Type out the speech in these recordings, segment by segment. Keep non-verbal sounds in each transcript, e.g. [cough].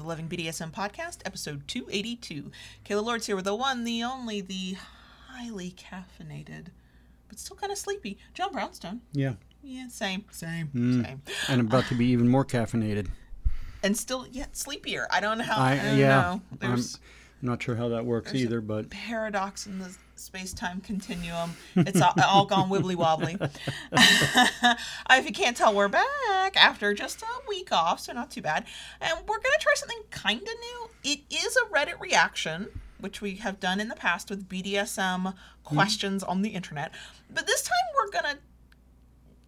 the Loving BDSM podcast, episode 282. Kayla Lords here with the one, the only, the highly caffeinated, but still kind of sleepy, John Brownstone. Yeah. Yeah, same, same, Mm. same. And about to be even more caffeinated. And still yet sleepier. I don't know how, I, I, don't yeah. know. I'm There's not sure how that works there's either, but paradox in the space time continuum. It's all, all gone wibbly wobbly. [laughs] Uh, if you can't tell, we're back after just a week off, so not too bad. And we're going to try something kind of new. It is a Reddit reaction, which we have done in the past with BDSM hmm. questions on the internet. But this time we're going to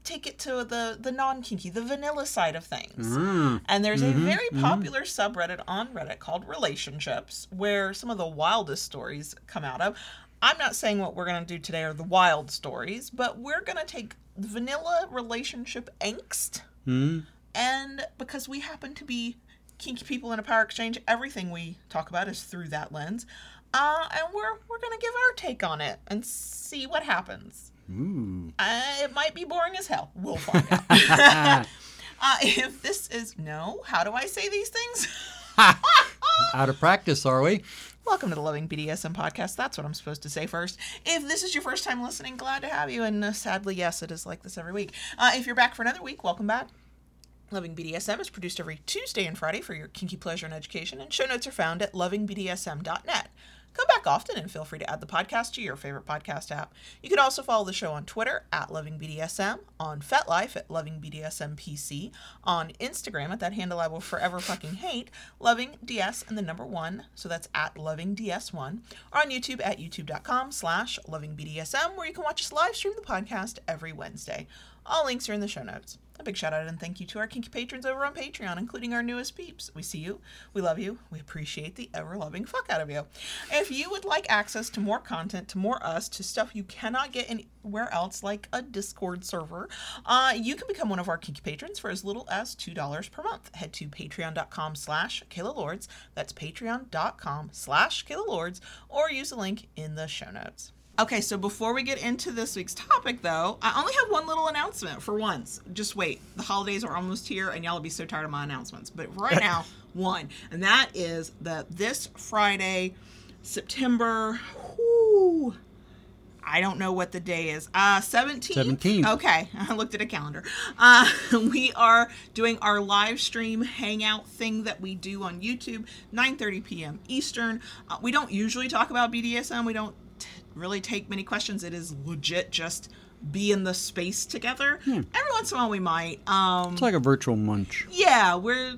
take it to the, the non kinky, the vanilla side of things. Mm. And there's a very popular subreddit on Reddit called Relationships, where some of the wildest stories come out of. I'm not saying what we're going to do today are the wild stories, but we're going to take vanilla relationship angst, Mm. and because we happen to be kinky people in a power exchange, everything we talk about is through that lens. Uh, and we're we're going to give our take on it and see what happens. Ooh. Uh, it might be boring as hell. We'll [laughs] find out. [laughs] uh, if this is no, how do I say these things? [laughs] Out of practice, are we? Welcome to the Loving BDSM podcast. That's what I'm supposed to say first. If this is your first time listening, glad to have you. And uh, sadly, yes, it is like this every week. Uh, if you're back for another week, welcome back. Loving BDSM is produced every Tuesday and Friday for your kinky pleasure and education, and show notes are found at lovingbdsm.net. Come back often and feel free to add the podcast to your favorite podcast app. You can also follow the show on Twitter at LovingBDSM, on FetLife at LovingBDSMPC, on Instagram at that handle I will forever fucking hate, LovingDS and the number one, so that's at LovingDS1, or on YouTube at youtube.com slash LovingBDSM, where you can watch us live stream the podcast every Wednesday. All links are in the show notes. A big shout out and thank you to our kinky patrons over on Patreon, including our newest peeps. We see you, we love you, we appreciate the ever loving fuck out of you. If you would like access to more content, to more us, to stuff you cannot get anywhere else, like a Discord server, uh, you can become one of our kinky patrons for as little as $2 per month. Head to patreon.com slash Lords. That's patreon.com slash Lords, or use the link in the show notes. Okay, so before we get into this week's topic, though, I only have one little announcement for once. Just wait. The holidays are almost here, and y'all will be so tired of my announcements. But right [laughs] now, one. And that is that this Friday, September, whoo, I don't know what the day is. Uh, 17th? 17th. Okay, [laughs] I looked at a calendar. Uh, [laughs] we are doing our live stream hangout thing that we do on YouTube, 9.30 p.m. Eastern. Uh, we don't usually talk about BDSM. We don't really take many questions. It is legit just be in the space together. Every once in a while we might. Um, It's like a virtual munch. yeah, we're.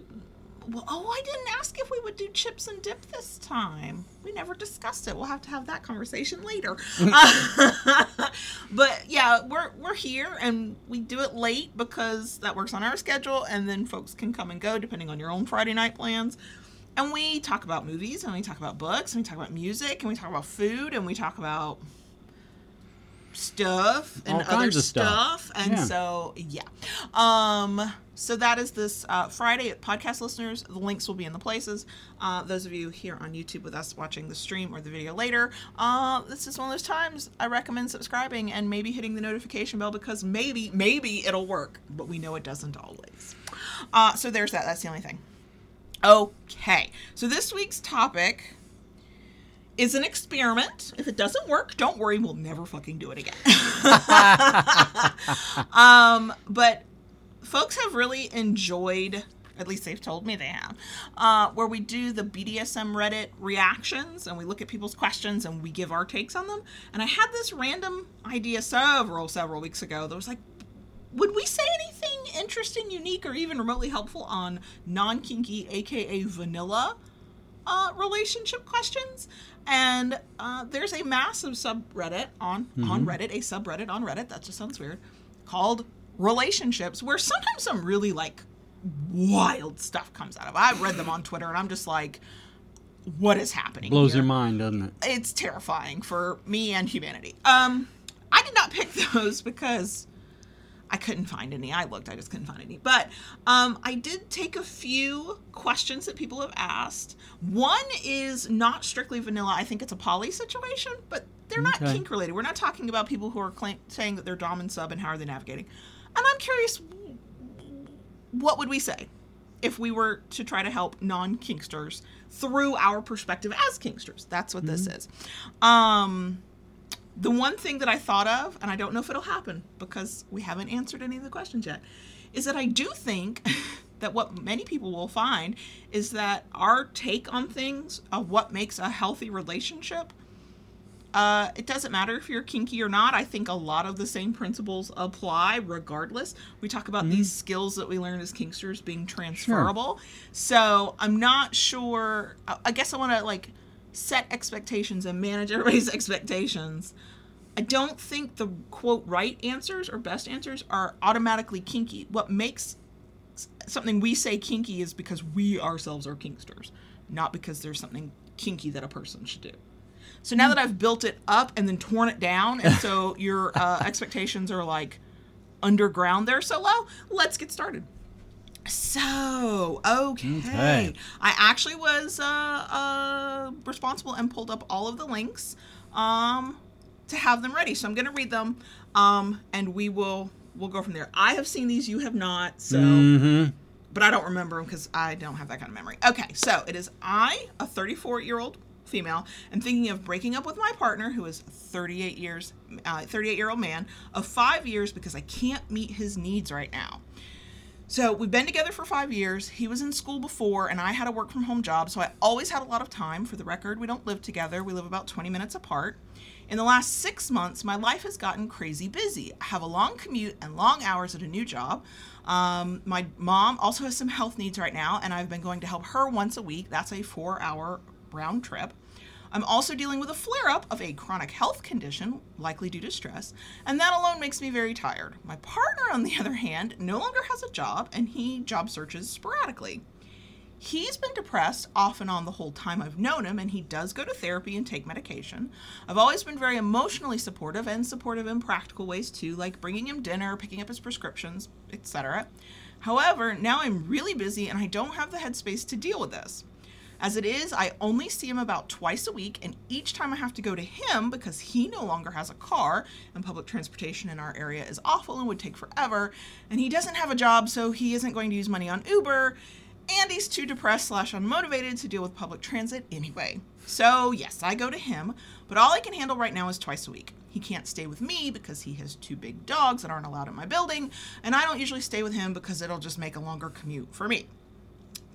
Well, oh, I didn't ask if we would do chips and dip this time. We never discussed it. We'll have to have that conversation later. Uh, [laughs] [laughs] but yeah, we're we're here and we do it late because that works on our schedule, and then folks can come and go depending on your own Friday night plans. And we talk about movies, and we talk about books, and we talk about music, and we talk about food, and we talk about stuff and All other stuff. stuff. And Yeah. so yeah. Um so that is this uh, Friday at podcast listeners. The links will be in the places. Uh, those of you here on YouTube with us watching the stream or the video later, uh, this is one of those times I recommend subscribing and maybe hitting the notification bell because maybe, maybe it'll work, but we know it doesn't always. Uh, so there's that. That's the only thing. Okay. So this week's topic is an experiment. If it doesn't work, don't worry, we'll never fucking do it again. [laughs] um, but folks have really enjoyed, at least they've told me they have, uh, where we do the BDSM Reddit reactions and we look at people's questions and we give our takes on them. And I had this random idea several, several weeks ago that was like, would we say anything interesting, unique, or even remotely helpful on non kinky, aka vanilla, uh, relationship questions? And uh, there's a massive subreddit on on Reddit, a subreddit on Reddit. That just sounds weird. Called relationships, where sometimes some really like wild stuff comes out of. it. I've read them on Twitter, and I'm just like, what is happening? Blows here? your mind, doesn't it? it's terrifying for me and humanity. Um, I did not pick [laughs] those because I couldn't find any. I looked, I just couldn't find any. But um, I did take a few questions that people have asked. One is not strictly vanilla. I think it's a poly situation, but they're not Okay. kink related. We're not talking about people who are claim- saying that they're dom and sub and how are they navigating. And I'm curious, what would we say if we were to try to help non-kinksters through our perspective as kinksters. That's what this is. Um, the one thing that I thought of, and I don't know if it'll happen because we haven't answered any of the questions yet, is that I do think [laughs] that what many people will find is that our take on things of what makes a healthy relationship uh, it doesn't matter if you're kinky or not. I think a lot of the same principles apply regardless. We talk about these skills that we learn as kinksters being transferable. So I'm not sure. I guess I want to like set expectations and manage everybody's [laughs] expectations. I don't think the quote right answers or best answers are automatically kinky. What makes something we say kinky is because we ourselves are kinksters, not because there's something kinky that a person should do. So now that I've built it up and then torn it down, and so [laughs] your uh, expectations are like underground there so low, let's get started. So, okay. Okay. I actually was uh, uh, responsible and pulled up all of the links um, to have them ready. So I'm going to read them, um, and we will we'll go from there. I have seen these, you have not. So Mm-hmm. but I don't remember them because I don't have that kind of memory. Okay, so it is I, a 34 year old female, am thinking of breaking up with my partner, who is 38 years, uh, 38 year old man, of five years because I can't meet his needs right now. So we've been together for five years. He was in school before, and I had a work from home job, so I always had a lot of time. For the record, we don't live together, we live about 20 minutes apart. In the last six months, my life has gotten crazy busy. I have a long commute and long hours at a new job. Um, my mom also has some health needs right now, and I've been going to help her once a week. That's a four hour round trip. I'm also dealing with a flare up of a chronic health condition, likely due to stress, and that alone makes me very tired. My partner, on the [laughs] other hand, no longer has a job and he job searches sporadically. He's been depressed off and on the whole time I've known him, and he does go to therapy and take medication. I've always been very emotionally supportive and supportive in practical ways too, like bringing him dinner, picking up his prescriptions, etc. However, now I'm really busy and I don't have the headspace to deal with this. As it is, I only see him about twice a week, and each time I have to go to him because he no longer has a car, and public transportation in our area is awful and would take forever, and he doesn't have a job, so he isn't going to use money on Uber, and he's too depressed slash unmotivated to deal with public transit anyway. So yes, I go to him, but all I can handle right now is twice a week. He can't stay with me because he has two big dogs that aren't allowed in my building, and I don't usually stay with him because it'll just make a longer commute for me.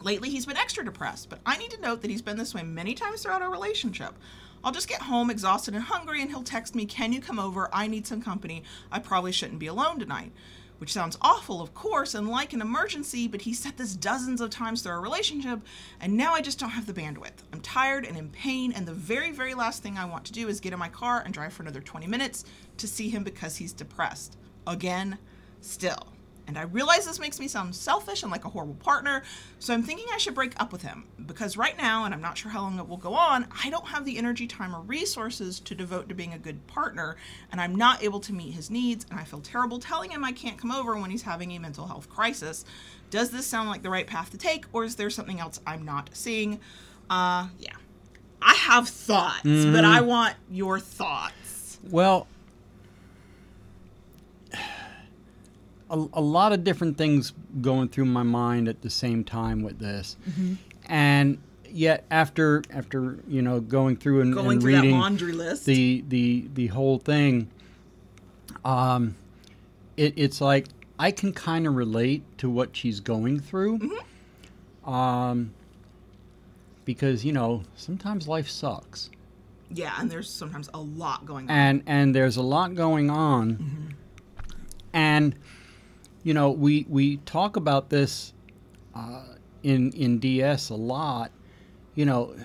Lately, he's been extra depressed, but I need to note that he's been this way many times throughout our relationship. I'll just get home exhausted and hungry, and he'll text me, Can you come over? I need some company. I probably shouldn't be alone tonight. Which sounds awful, of course, and like an emergency, but he said this dozens of times through our relationship, and now I just don't have the bandwidth. I'm tired and in pain, and the very, very last thing I want to do is get in my car and drive for another 20 minutes to see him because he's depressed. Again, still. And I realize this makes me sound selfish and like a horrible partner, so I'm thinking I should break up with him because right now, and I'm not sure how long it will go on, I don't have the energy, time, or resources to devote to being a good partner, and I'm not able to meet his needs, and I feel terrible telling him I can't come over when he's having a mental health crisis. Does this sound like the right path to take, or is there something else I'm not seeing? Uh, yeah. I have thoughts, but I want your thoughts. Well, a, a lot of different things going through my mind at the same time with this, Mm-hmm. and yet after after you know going through and, Going and through that reading laundry list. the the the whole thing, um, it, it's like I can kind of relate to what she's going through, Mm-hmm. um, because you know sometimes life sucks. yeah, and there's sometimes a lot going on. and and there's a lot going on and you know we we talk about this uh, in in ds a lot. You know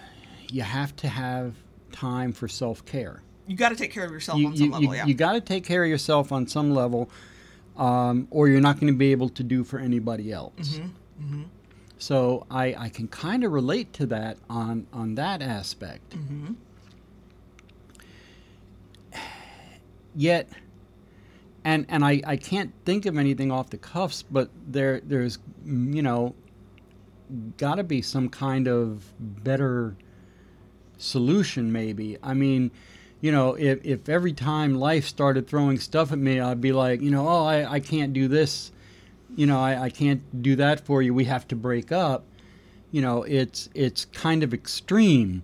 you have to have time for self-care. You got to take care of yourself you, on some you, level, you, yeah. you got to take care of yourself on some level um, or you're not going to be able to do for anybody else. Mm-hmm, so i i can kind of relate to that on on that aspect. Mm-hmm. yet and and I, I can't think of anything off the cuffs but there there's you know got to be some kind of better solution maybe i mean you know if, if every time life started throwing stuff at me i'd be like you know oh I, I can't do this you know, I, I can't do that for you. We have to break up. You know, it's it's kind of extreme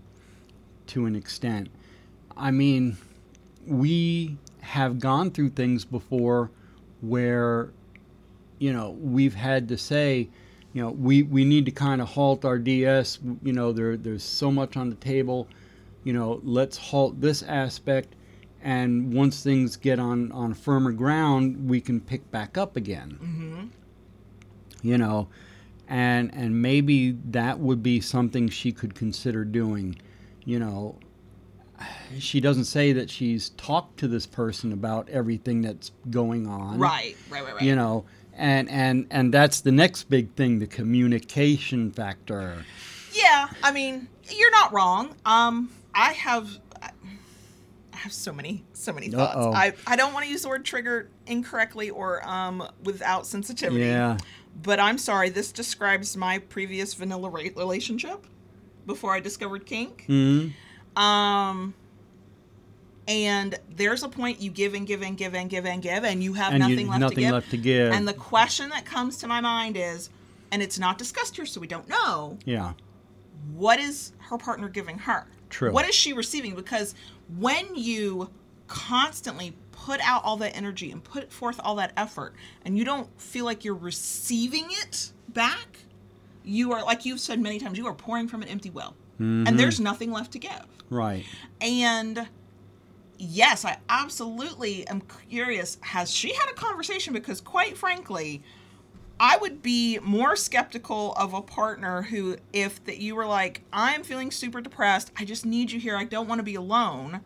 to an extent. I mean, we have gone through things before where, you know, we've had to say, you know, we, we need to kind of halt our DS. You know, there there's so much on the table. You know, let's halt this aspect, and once things get on on firmer ground, we can pick back up again. Mm-hmm. You know, and and maybe that would be something she could consider doing. You know, she doesn't say that she's talked to this person about everything that's going on. Right, right, right, right. You know, and and and that's the next big thing, the communication factor. Yeah, I mean, you're not wrong. Um, I have, I have so many, so many thoughts. Uh-oh. I, I don't want to use the word trigger incorrectly or um without sensitivity. Yeah. But I'm sorry, this describes my previous vanilla rate relationship before I discovered kink. hmm Um, and there's a point you give and give and give and give and give, and you have And nothing you, left nothing to give. left to give. And the question that comes to my mind is, and it's not discussed here, so we don't know, yeah. what is her partner giving her? True. What is she receiving? Because when you constantly put out all that energy and put forth all that effort, and you don't feel like you're receiving it back, you are, like you've said many times, you are pouring from an empty well. Mhm. And there's nothing left to give. Right. And yes, I absolutely am curious. Has she had a conversation? Because quite frankly, I would be more skeptical of a partner who, if that you were like, I'm feeling super depressed, I just need you here, I don't want to be alone.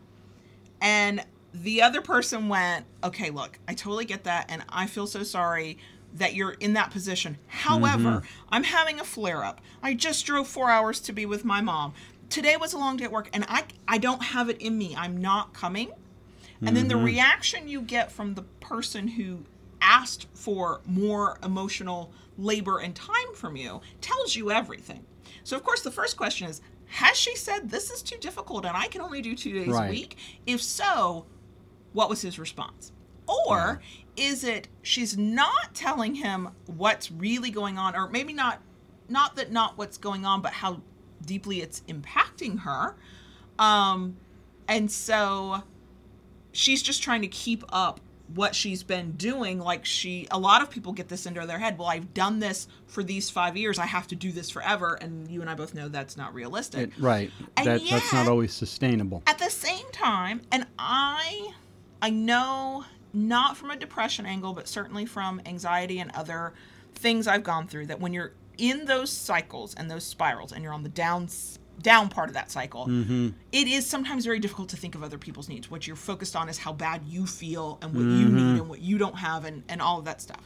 And the other person went, okay, look, I totally get that, and I feel so sorry that you're in that position. Mm-hmm. However, I'm having a flare up. I just drove four hours to be with my mom. Today was a long day at work, and I I don't have it in me. I'm not coming. And then the mm-hmm. reaction you get from the person who asked for more emotional labor and time from you tells you everything. So, of course, the first question is Has she said this is too difficult and I can only do two days Right. a week? If so, what was his response? Or is it she's not telling him what's really going on, or maybe not, not that not what's going on, but how deeply it's impacting her? Um, and so she's just trying to keep up what she's been doing like she a lot of people get this into their head well i've done this for these five years i have to do this forever and you and i both know that's not realistic It, right. That, that's not always sustainable. at the same time and i i know not from a depression angle but certainly from anxiety and other things i've gone through that when you're in those cycles and those spirals and you're on the down down part of that cycle hmm it is sometimes very difficult to think of other people's needs. What you're focused on is how bad you feel and what you need and what you don't have and, and all of that stuff.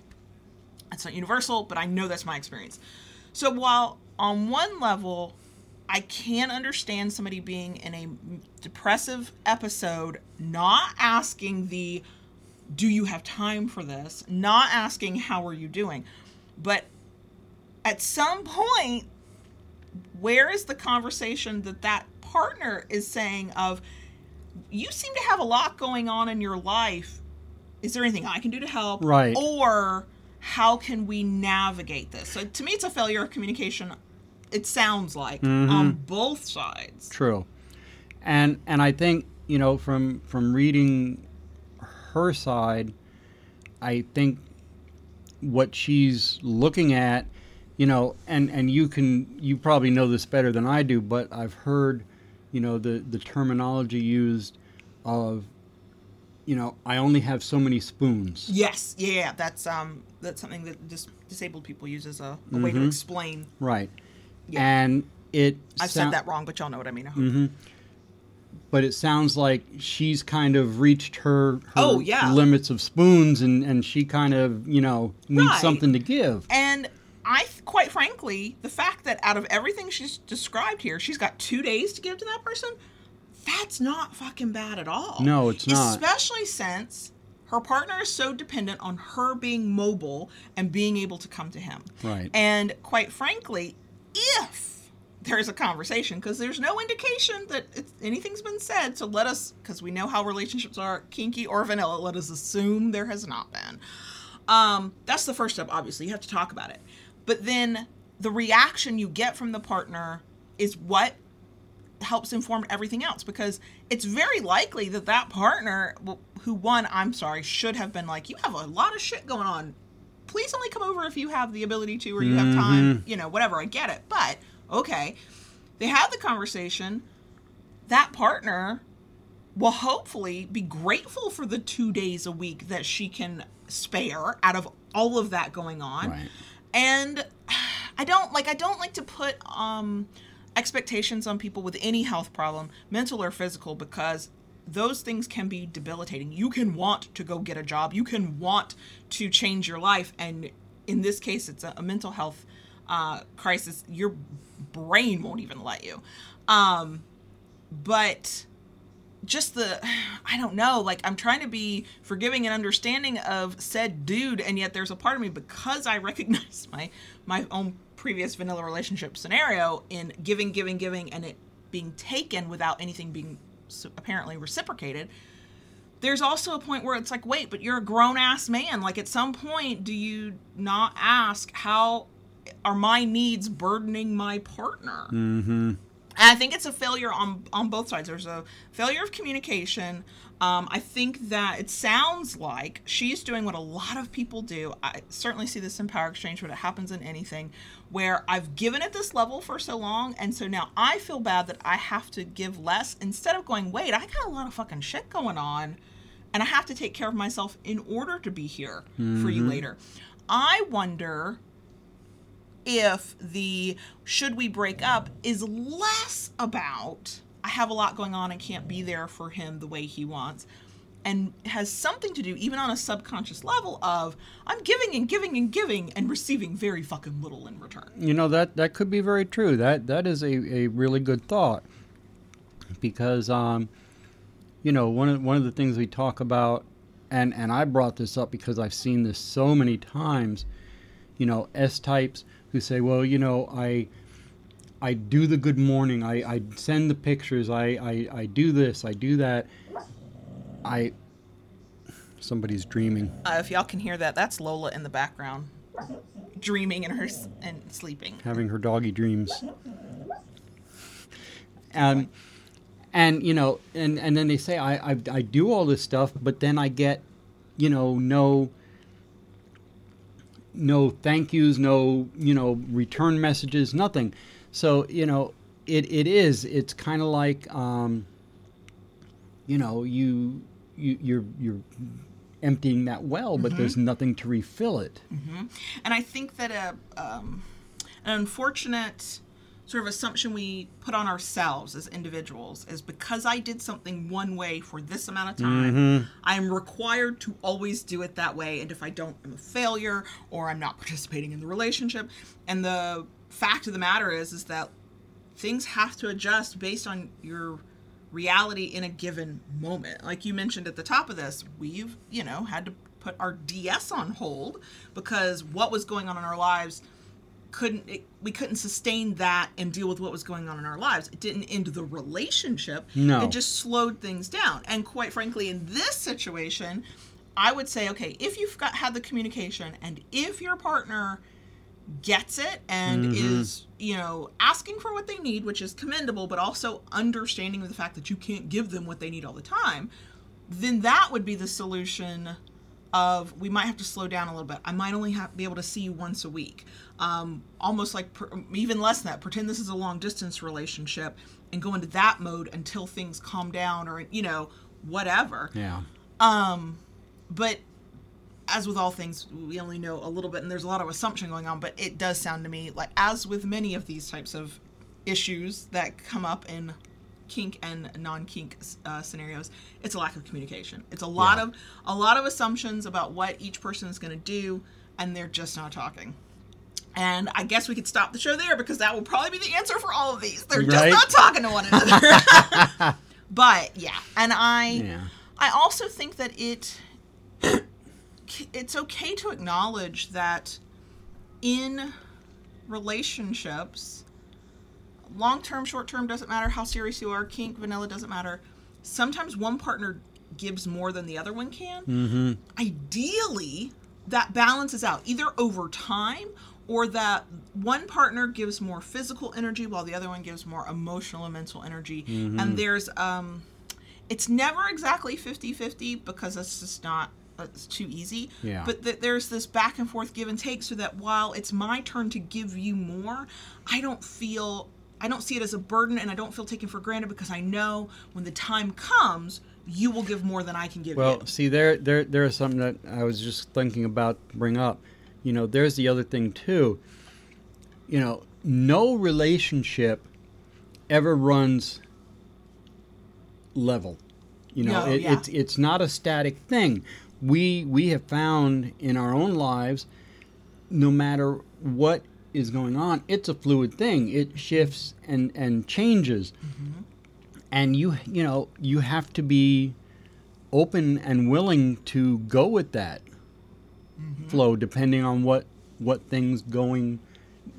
It's not universal but i know that's my experience. So while on one level i can understand somebody being in a depressive episode not asking the do you have time for this not asking how are you doing but at some point where is the conversation that that partner is saying of you seem to have a lot going on in your life is there anything i can do to help Right. or how can we navigate this so to me it's a failure of communication it sounds like Mhm. on both sides True. And and I think, you know, from from reading her side, I think what she's looking at, you know, and and you can you probably know this better than I do, but I've heard, you know, the the terminology used of you know, I only have so many spoons. yes yeah, that's um that's something that dis- disabled people use as a, a way to Mhm. explain Right. Yeah. And it i've sou- said that wrong but y'all know what i mean I hope. But it sounds like she's kind of reached her, her Oh, yeah. limits of spoons, and, and she kind of you know needs Right. something to give. And I, quite frankly, the fact that out of everything she's described here, she's got two days to give to that person, that's not fucking bad at all. No, it's not. Especially since her partner is so dependent on her being mobile and being able to come to him. Right. And quite frankly, if there's a conversation, because there's no indication that it's, anything's been said, so let us, because we know how relationships are, kinky or vanilla, let us assume there has not been. Um, that's the first step, obviously. You have to talk about it. But then the reaction you get from the partner is what helps inform everything else because it's very likely that that partner who won, I'm sorry, should have been like, you have a lot of shit going on. Please only come over if you have the ability to or you have time, you know, whatever. I get it. But okay. They have the conversation. That partner will hopefully be grateful for the two days a week that she can spare out of all of that going on. Right. And I don't like I don't like to put um expectations on people with any health problem, mental or physical, because those things can be debilitating. You can want to go get a job, you can want to change your life, and in this case, it's a, a mental health uh, crisis. Your brain won't even let you. Um, but just the [sighs] I don't know, like I'm trying to be forgiving and understanding of said dude and yet there's a part of me because I [laughs] recognize my my own previous vanilla relationship scenario in giving giving giving and it being taken without anything being apparently reciprocated. There's also a point where it's like, wait, but you're a grown ass man. Like, at some point, do you not ask how are my needs burdening my partner? Mm-hmm. And I think it's a failure on on both sides. There's a failure of communication. Um, I think that it sounds like she's doing what a lot of people do. I certainly see this in Power Exchange, but it happens in anything where I've given at this level for so long, and so now I feel bad that I have to give less instead of going, wait, I got a lot of fucking shit going on, and I have to take care of myself in order to be here for you later. I wonder if the should we break up is less about I have a lot going on and can't be there for him the way he wants and has something to do even on a subconscious level of I'm giving and giving and giving and receiving very fucking little in return. You know that that could be very true. That that is a, a really good thought because um, you know one of one of the things we talk about, and and I brought this up because I've seen this so many times. You know, S types who say, well, you know, I I do the good morning. I, I send the pictures. I, I I do this. I do that. I somebody's dreaming. Uh, if y'all can hear that, that's Lola in the background dreaming and her s- and sleeping. having her doggy dreams. And and you know, and and then they say I, I I do all this stuff, but then I get, you know, no no thank yous, no you know return messages, nothing. So you know, it it is. It's kind of like, um, you know, you you you're you're emptying that well, but there's nothing to refill it. And I think that a um, an unfortunate sort of assumption we put on ourselves as individuals is because I did something one way for this amount of time, mm-hmm. I am required to always do it that way. And if I don't, I'm a failure or I'm not participating in the relationship. And the fact of the matter is, is that things have to adjust based on your reality in a given moment. Like you mentioned at the top of this, we've, you know, had to put our DS on hold because what was going on in our lives couldn't it, we couldn't sustain that and deal with what was going on in our lives. It didn't end the relationship. No. It just slowed things down. And quite frankly, in this situation, I would say, okay, if you've got had the communication and if your partner gets it and mm-hmm. is you know asking for what they need which is commendable but also understanding the fact that you can't give them what they need all the time then that would be the solution of we might have to slow down a little bit i might only have be able to see you once a week um, almost like per, even less than that pretend this is a long distance relationship and go into that mode until things calm down or you know whatever Yeah. um, but as with all things, we only know a little bit, and there's a lot of assumption going on. But it does sound to me like, as with many of these types of issues that come up in kink and non-kink uh, scenarios, it's a lack of communication. It's a lot Yeah. of a lot of assumptions about what each person is going to do, and they're just not talking. And I guess we could stop the show there because that will probably be the answer for all of these. They're Right. just not talking to one another. [laughs] but yeah, and I. Yeah. I also think that it [coughs] it's okay to acknowledge that in relationships long term short term doesn't matter how serious you are kink vanilla doesn't matter sometimes one partner gives more than the other one can Mm-hmm. ideally that balances out either over time or that one partner gives more physical energy while the other one gives more emotional and mental energy Mm-hmm. and there's um it's never exactly 50-50 because it's just not it's too easy Yeah. but th- there's this back and forth give and take so that while it's my turn to give you more i don't feel i don't see it as a burden and i don't feel taken for granted because i know when the time comes you will give more than i can give Well, you see, there, there, there is something that I was just thinking about bring up. You know, there's the other thing too. You know, no relationship ever runs level. You know, No, it, yeah. it's it's not a static thing. We we have found in our own lives, no matter what is going on, it's a fluid thing. It shifts and and changes mm-hmm. and you you know you have to be open and willing to go with that mm-hmm. flow depending on what what things going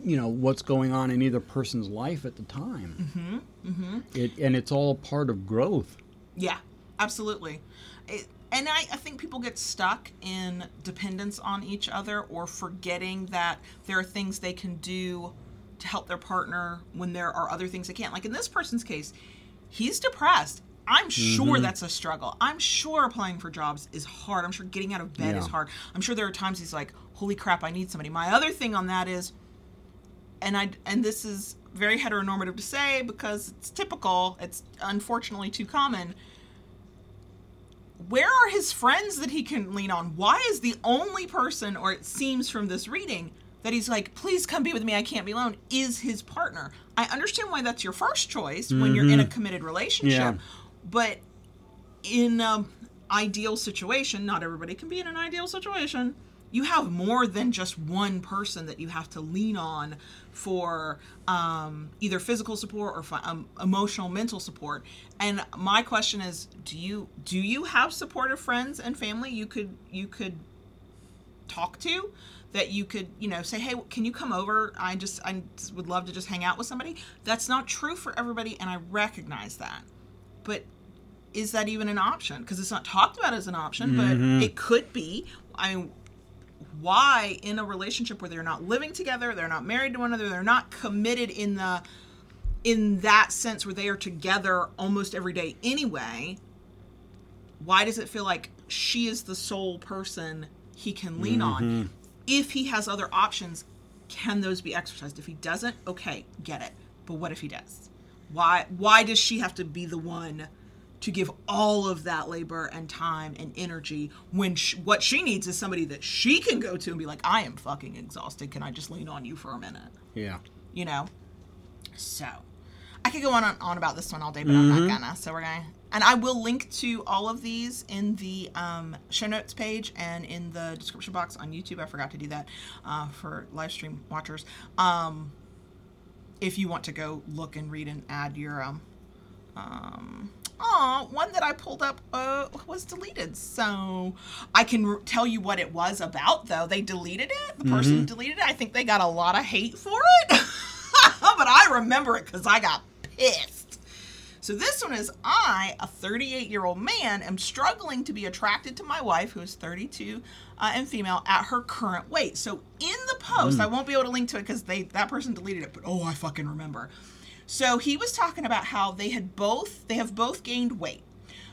you know what's going on in either person's life at the time mm-hmm. mm-hmm. It, and it's all part of growth Yeah, absolutely. It, and I, I think people get stuck in dependence on each other or forgetting that there are things they can do to help their partner when there are other things they can't. Like in this person's case, he's depressed. I'm sure mm-hmm. that's a struggle. I'm sure applying for jobs is hard. I'm sure getting out of bed is hard. I'm sure there are times he's like, "Holy crap, I need somebody." My other thing on that is and I and this is very heteronormative to say because it's typical. It's unfortunately too common. Where are his friends that he can lean on? Why is the only person, or it seems from this reading, that he's like, please come be with me, I can't be alone, is his partner? I understand why that's your first choice when you're in a mm-hmm. committed relationship, Yeah. but in an ideal situation, not everybody can be in an ideal situation. You have more than just one person that you have to lean on for um, either physical support or fi- um, emotional, mental support. And my question is, do you do you have supportive friends and family you could you could talk to that you could you know say hey can you come over? I just i would love to just hang out with somebody. That's not true for everybody and i recognize that. But is that even an option? Because it's not talked about as an option but it could be. I mean why in a relationship where they're not living together they're not married to one another they're not committed in the in that sense where they are together almost every day anyway why does it feel like she is the sole person he can lean on? Mm-hmm. If he has other options can those be exercised? If he doesn't okay get it. But what if he does? Why why does she have to be the one to give all of that labor and time and energy when sh what she needs is somebody that she can go to and be like i am fucking exhausted. Can i just lean on you for a minute? Yeah. You know? So i could go on and on about this one all day but i'm not gonna so we're gonna and i will link to all of these in the um, show notes page and in the description box on youtube. I forgot to do that uh, for live stream watchers. Um, if you want to go look and read and add your um, um oh one that i pulled up uh was deleted. So i can r- tell you what it was about though. They deleted it? The person who deleted it? I think they got a lot of hate for it? [laughs] But i remember it because i got pissed. So this one is I, a 38 year old man, am struggling to be attracted to my wife, who is 32 uh, and female, at her current weight. So in the post, I won't be able to link to it because they that person deleted it, but oh, I fucking remember. So he was talking about how they had both they have both gained weight,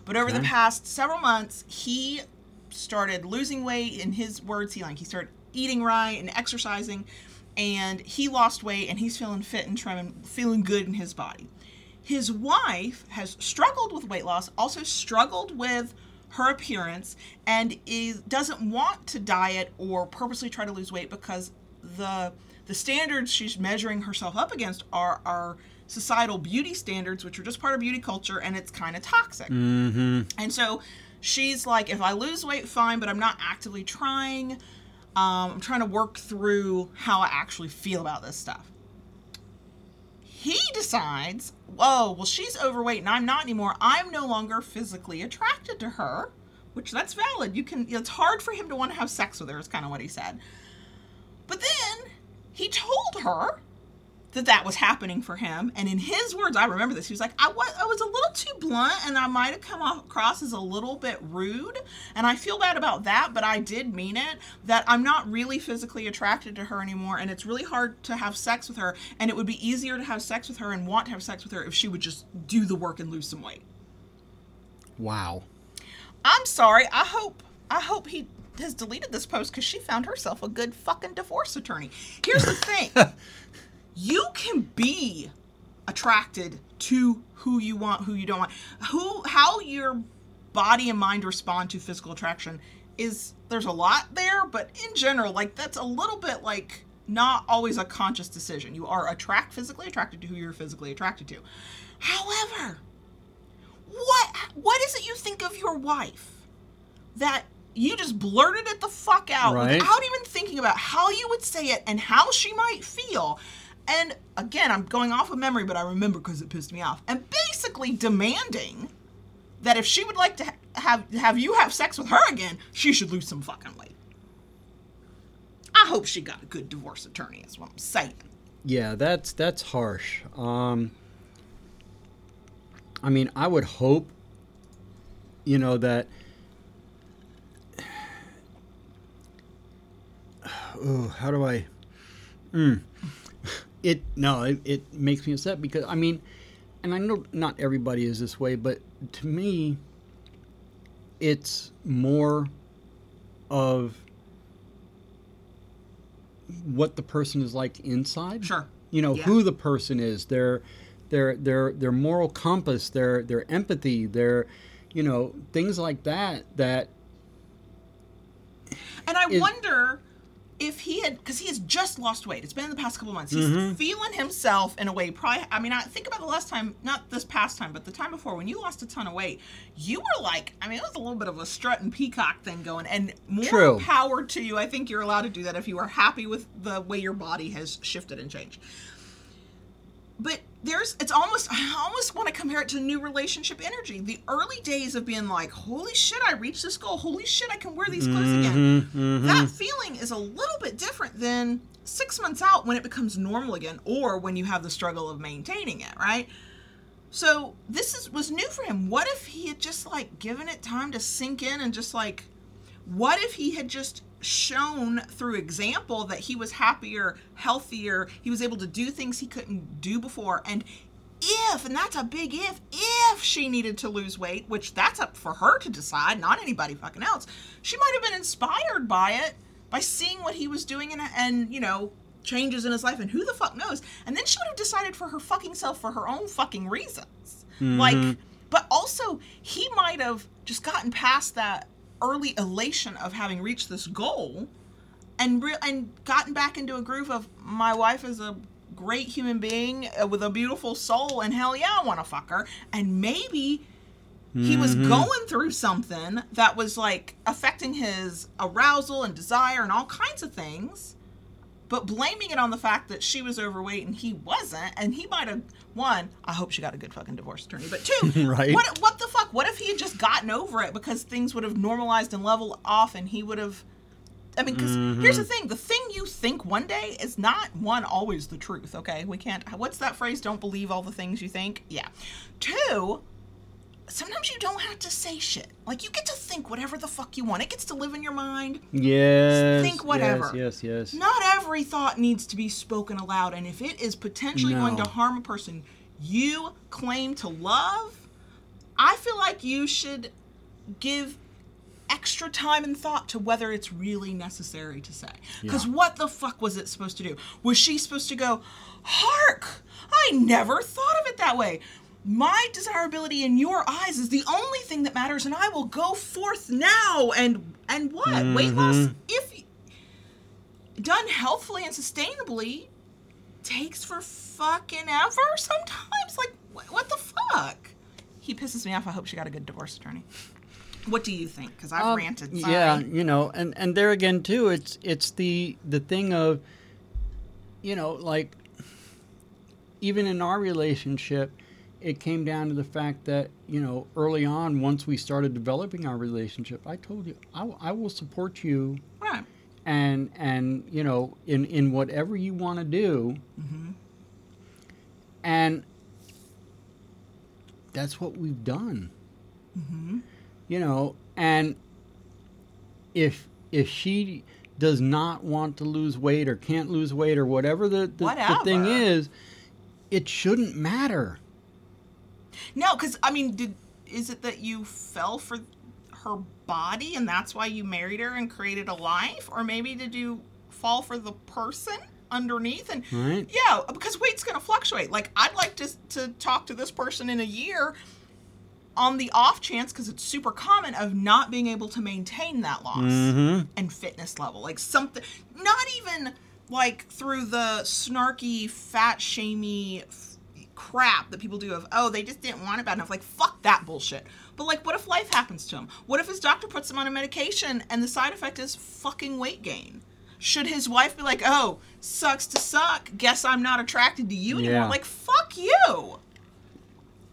but over the past several months, he started losing weight. In his words, he like he started eating right and exercising, and he lost weight and he's feeling fit and trim and feeling good in his body. His wife has struggled with weight loss, also struggled with her appearance, and is doesn't want to diet or purposely try to lose weight because the the standards she's measuring herself up against are are societal beauty standards, which are just part of beauty culture, and it's kind of toxic. mm-hmm And so she's like, if I lose weight, fine, but I'm not actively trying. Um, I'm trying to work through how I actually feel about this stuff. He decides, whoa, well, she's overweight and I'm not anymore. I'm no longer physically attracted to her, which that's valid. You can, it's hard for him to want to have sex with her, is kind of what he said. But then he told her that that was happening for him. And in his words, I remember this. He was like, I was, I was a little too blunt and I might have come across as a little bit rude. And I feel bad about that, but I did mean it that I'm not really physically attracted to her anymore. And it's really hard to have sex with her. And it would be easier to have sex with her and want to have sex with her if she would just do the work and lose some weight. Wow. I'm sorry. I hope, I hope he has deleted this post because she found herself a good fucking divorce attorney. Here's the thing [laughs] you can be attracted to who you want, who you don't want. Who how your body and mind respond to physical attraction is there's a lot there, but in general, like that's a little bit like not always a conscious decision. You are attract physically attracted to who you're physically attracted to. However, what what is it you think of your wife that you just blurted it the fuck out Right. without even thinking about how you would say it and how she might feel. And again, I'm going off of memory, but I remember because it pissed me off. And basically demanding that if she would like to ha- have have you have sex with her again, she should lose some fucking weight. I hope she got a good divorce attorney. Is what I'm saying. Yeah, that's that's harsh. Um, I mean, I would hope, you know, that. [sighs] Oh, how do I? Mm. It no, it, it makes me upset because I mean, and I know not everybody is this way, but to me, it's more of what the person is like inside Sure. you know Yeah. who the person is their their their their moral compass their their empathy their you know things like that that And I is- wonder if he had, because he has just lost weight. It's been in the past couple months. He's Mm-hmm. feeling himself in a way. Probably, I mean, I think about the last time, not this past time, but the time before when you lost a ton of weight. You were like, I mean, it was a little bit of a strut and peacock thing going, and more True. power to you. I think you're allowed to do that if you are happy with the way your body has shifted and changed but there's it's almost I almost want to compare it to new relationship energy. The early days of being like, holy shit, I reached this goal. Holy shit, I can wear these clothes again. Mm-hmm, mm-hmm. That feeling is a little bit different than six months out when it becomes normal again, or when you have the struggle of maintaining it, right? So this is was new for him. What if he had just like given it time to sink in and just like what if he had just shown through example that he was happier, healthier, he was able to do things he couldn't do before. And if and that's a big if if she needed to lose weight, which that's up for her to decide, not anybody fucking else. She might have been inspired by it by seeing what he was doing and and you know changes in his life and who the fuck knows? And then she would have decided for her fucking self for her own fucking reasons. Like mm-hmm. but also he might have just gotten past that early elation of having reached this goal and re- and gotten back into a groove of my wife is a great human being uh, with a beautiful soul and hell yeah I want to fuck her. And maybe he was going through something that was like affecting his arousal and desire and all kinds of things but blaming it on the fact that she was overweight and he wasn't and he might have one i hope she got a good fucking divorce attorney but two [laughs] Right. what, what the fuck what if he had just gotten over it because things would have normalized and leveled off and he would have I mean, because mm-hmm. here's the thing: the thing you think one day is not one always the truth. Okay, we can't. What's that phrase? Don't believe all the things you think. Yeah. Two, sometimes you don't have to say shit. Like you get to think whatever the fuck you want. It gets to live in your mind. yes Think whatever. yes yes yes Not every thought needs to be spoken aloud, and if it is potentially going to harm a person you claim to love, I feel like you should give extra time and thought to whether it's really necessary to say. Because Yeah. what the fuck was it supposed to do? Was she supposed to go, Hark! I never thought of it that way. My desirability in your eyes is the only thing that matters, and I will go forth now. And and what weight loss? If done healthfully and sustainably takes for fucking ever sometimes. Like, what, what the fuck? He pisses me off. I hope she got a good divorce attorney. What do you think? Because I've Um, ranted. Sorry. Yeah, you know, and and there again too, it's it's the the thing of, you know, like even in our relationship, it came down to the fact that you know early on, once we started developing our relationship, I told you I will support you, Right. and and you know in in whatever you want to do, and that's what we've done. Mm-hmm. You know, and if if she does not want to lose weight or can't lose weight or whatever the, the, the thing is, it shouldn't matter. No, because I mean, did is it that you fell for her body and that's why you married her and created a life, or maybe did you fall for the person underneath? And Right. yeah, because weight's going to fluctuate. Like I'd like to to talk to this person in a year on the off chance because it's super common of not being able to maintain that loss Mm-hmm. and fitness level. Like something, not even like through the snarky, fat shamey crap that people do of, oh, they just didn't want it bad enough. Like, fuck that bullshit. But like, what if life happens to him? What if his doctor puts him on a medication and the side effect is fucking weight gain? Should his wife be like, oh, sucks to suck, guess I'm not attracted to you anymore? Yeah. Like, fuck you.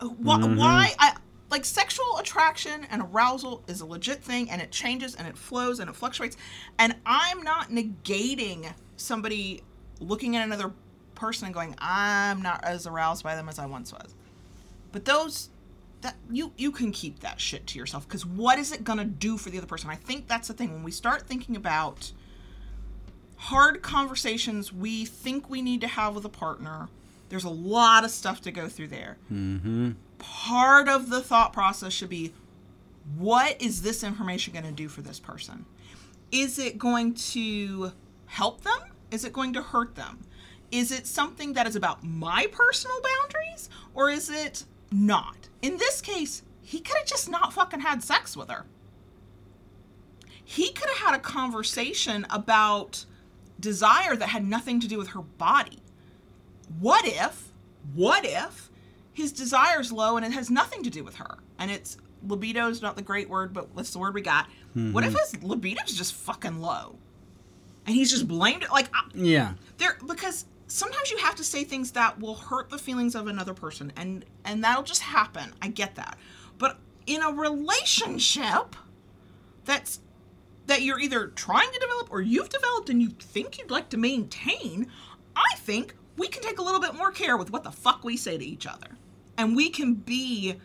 Why, Mhm. why I like sexual attraction and arousal is a legit thing and it changes and it flows and it fluctuates and I'm not negating somebody looking at another person and going I'm not as aroused by them as I once was. But those that you you can keep that shit to yourself because what is it going to do for the other person? I think that's the thing when we start thinking about hard conversations we think we need to have with a partner. There's a lot of stuff to go through there Mm-hmm. part of the thought process should be what is this information going to do for this person? Is it going to help them? Is it going to hurt them? Is it something that is about my personal boundaries or is it not? In this case, he could have just not fucking had sex with her. He could have had a conversation about desire that had nothing to do with her body what if what if his desire's low and it has nothing to do with her and it's libido is not the great word but what's the word we got what if mm-hmm. his libido's just fucking low and he's just blamed it like I- Yeah. there because sometimes you have to say things that will hurt the feelings of another person and and that'll just happen. I get that. But in a relationship that's that you're either trying to develop or you've developed and you think you'd like to maintain i think we can take a little bit more care with what the fuck we say to each other. And we can be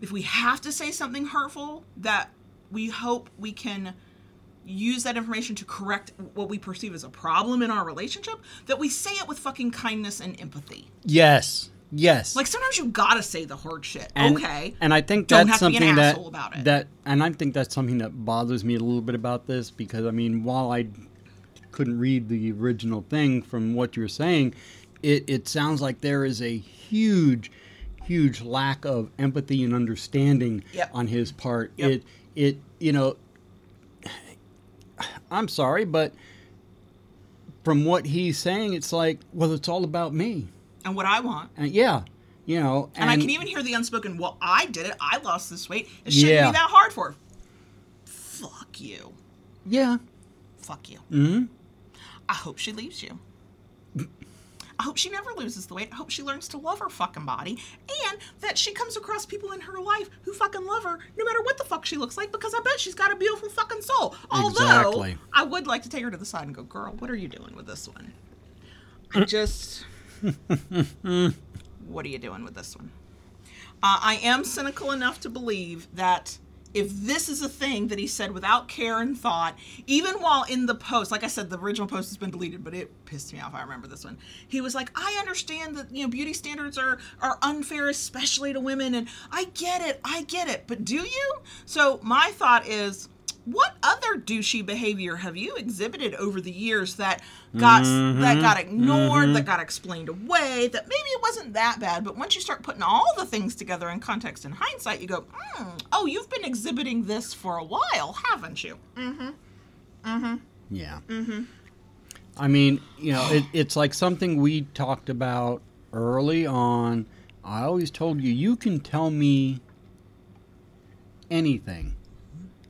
if we have to say something hurtful that we hope we can use that information to correct what we perceive as a problem in our relationship that we say it with fucking kindness and empathy Yes. Yes. like sometimes you gotta say the hard shit and, okay And I think Don't that's have to be an something that asshole about it. that and I think that's something that bothers me a little bit about this because I mean, while I couldn't read the original thing from what you're saying, it it sounds like there is a huge huge lack of empathy and understanding Yep. on his part. Yep. It it you know I'm sorry, but from what he's saying, it's like, well, it's all about me. and what i want And yeah, you know, and, I can even hear the unspoken, well, I did it. I lost this weight. It shouldn't Yeah. be that hard for her. Fuck you. yeah. Fuck you. hmm I hope she leaves you. I hope she never loses the weight. I hope she learns to love her fucking body and that she comes across people in her life who fucking love her no matter what the fuck she looks like because I bet she's got a beautiful fucking soul. Although Exactly. I would like to take her to the side and go, girl, what are you doing with this one? I [laughs] just. what are you doing with this one? Uh, I am cynical enough to believe that if this is a thing that he said without care and thought, even while in the post, like I said, the original post has been deleted, but it pissed me off. I remember this one. He was like, "I understand that you know beauty standards are are unfair, especially to women, and I get it, I get it, but do you?" So my thought is. What other douchey behavior have you exhibited over the years that got that got ignored, that got explained away, that maybe it wasn't that bad, but once you start putting all the things together in context and hindsight, you go, mm, "Oh, you've been exhibiting this for a while, haven't you?" Mm-hmm. Mm-hmm. Yeah. Mm-hmm. I mean, you know, it, it's like something we talked about early on. I always told you, you can tell me anything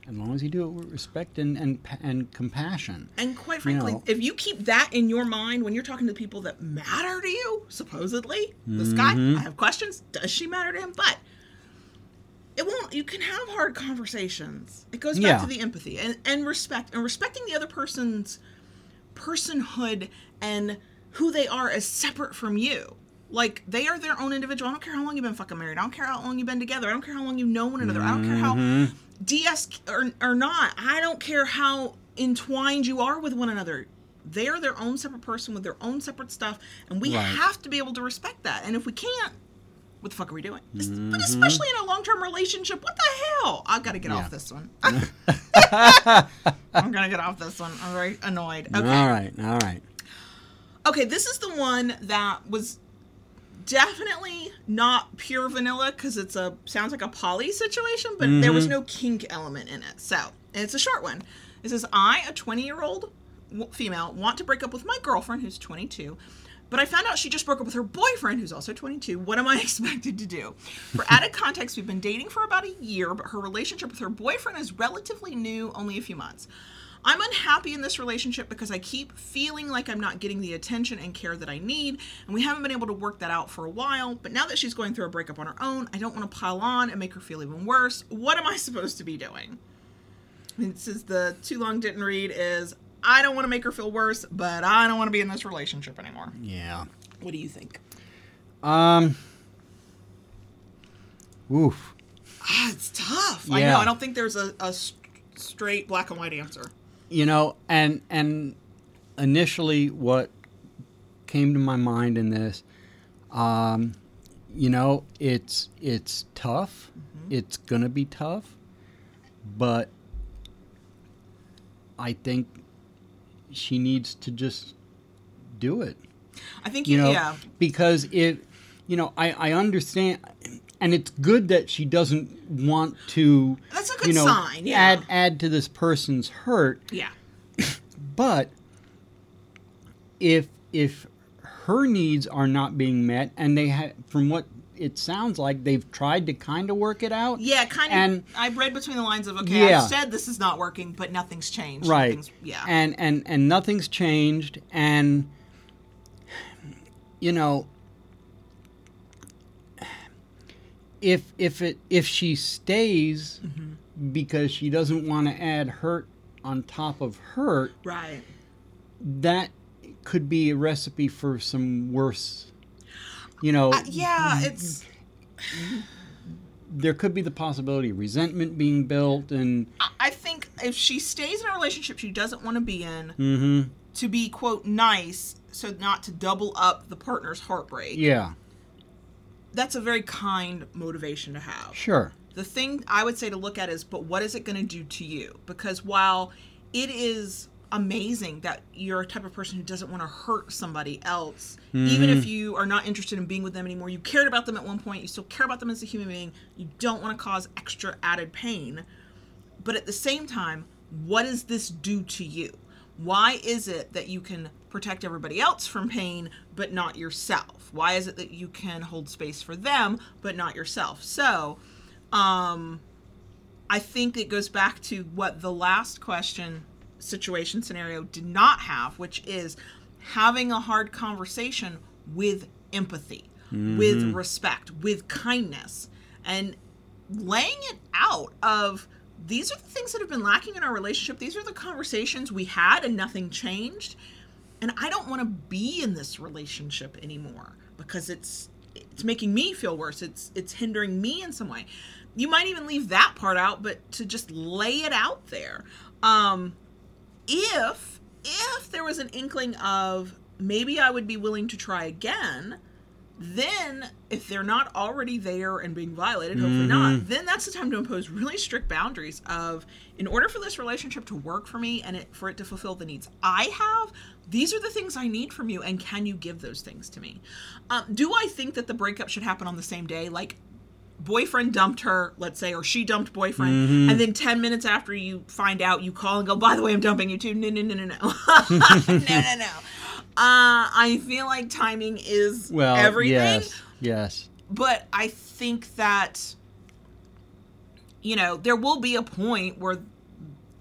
as long as you do it with respect and, and, and compassion. And quite frankly, know. if you keep that in your mind when you're talking to people that matter to you, supposedly, this guy, Mm-hmm. I have questions. Does she matter to him? But it won't. You can have hard conversations. It goes back Yeah. to the empathy and, and respect and respecting the other person's personhood and who they are as separate from you. Like they are their own individual. I don't care how long you've been fucking married. I don't care how long you've been together. I don't care how long you know one another. I don't care how mm-hmm. DS or, or not. I don't care how entwined you are with one another. They are their own separate person with their own separate stuff, and we Right. have to be able to respect that. And if we can't, what the fuck are we doing? Es- But mm-hmm. especially in a long term relationship, what the hell? I've got to get Yeah. off this one. [laughs] [laughs] I'm gonna get off this one. I'm very annoyed. Okay. All right, all right. Okay, this is the one that was definitely not pure vanilla because it's a sounds like a poly situation, but there was mm-hmm. no kink element in it. So it's a short one. It says, "I, a 20 year old female, want to break up with my girlfriend who's 22." But I found out she just broke up with her boyfriend, who's also 22. What am I [laughs] expected to do? For [laughs] added context, we've been dating for about a year, but her relationship with her boyfriend is relatively new, only a few months. I'm unhappy in this relationship because I keep feeling like I'm not getting the attention and care that I need, and we haven't been able to work that out for a while. But now that she's going through a breakup on her own, I don't want to pile on and make her feel even worse. What am I [laughs] supposed to be doing? And It says the too long didn't read is I don't want to make her feel worse, but I don't want to be in this relationship anymore. Yeah. What do you think? Um. Oof. Ah, it's tough. I Yeah. know. I don't think there's a, a straight black and white answer. You know, and and initially, what came to my mind in this, um, you know, it's it's tough. It's gonna be tough, but I think she needs to just do it. I think you you, know yeah. because it you know I, I understand and it's good that she doesn't want to That's a good you know sign, yeah. add add to this person's hurt Yeah. but if if her needs are not being met and they from what it sounds like they've tried to kind of work it out Yeah, kind of. And- I read between the lines of okay, Yeah. I've said this is not working, but nothing's changed. right Nothing's- yeah. and and and nothing's changed and you know if if it if she stays Mm-hmm. because she doesn't want to add hurt on top of hurt right. that could be a recipe for some worse you know Uh, yeah, it's. there could be the possibility of resentment being built and I- think if she stays in a relationship she doesn't want to be in, mhm to be quote nice, so not to double up the partner's heartbreak. yeah That's a very kind motivation to have. sure the thing I would say to look at is, but what is it going to do to you? Because while it is amazing that you're a type of person who doesn't want to hurt somebody else, even if mm-hmm. you are not interested in being with them anymore, you cared about them at one point, you still care about them as a human being, you don't want to cause extra added pain. But at the same time, what does this do to you? Why is it that you can protect everybody else from pain but not yourself? Why is it that you can hold space for them but not yourself? So, um I think it goes back to what the last question situation scenario did not have, which is having a hard conversation with empathy, with respect, with kindness, and laying it out of these are the things that have been lacking in our relationship. These are the conversations we had and nothing changed. And I don't want to be in this relationship anymore because it's it's making me feel worse. It's it's hindering me in some way. You might even leave that part out, but to just lay it out there. Um if if there was an inkling of maybe I would be willing to try again, then if they're not already there and being violated, hopefully not, then that's the time to impose really strict boundaries of in order for this relationship to work for me and it, for it to fulfill the needs I have, these are the things I need from you, and can you give those things to me? Um, do I think that the breakup should happen on the same day? Like boyfriend dumped her, let's say, or she dumped boyfriend, and then 10 minutes after you find out, you call and go, by the way, I'm dumping you too. No, no, no, no, no. [laughs] no, no, no. Uh, I feel like timing is well everything, yes yes but I think that, you know, there will be a point where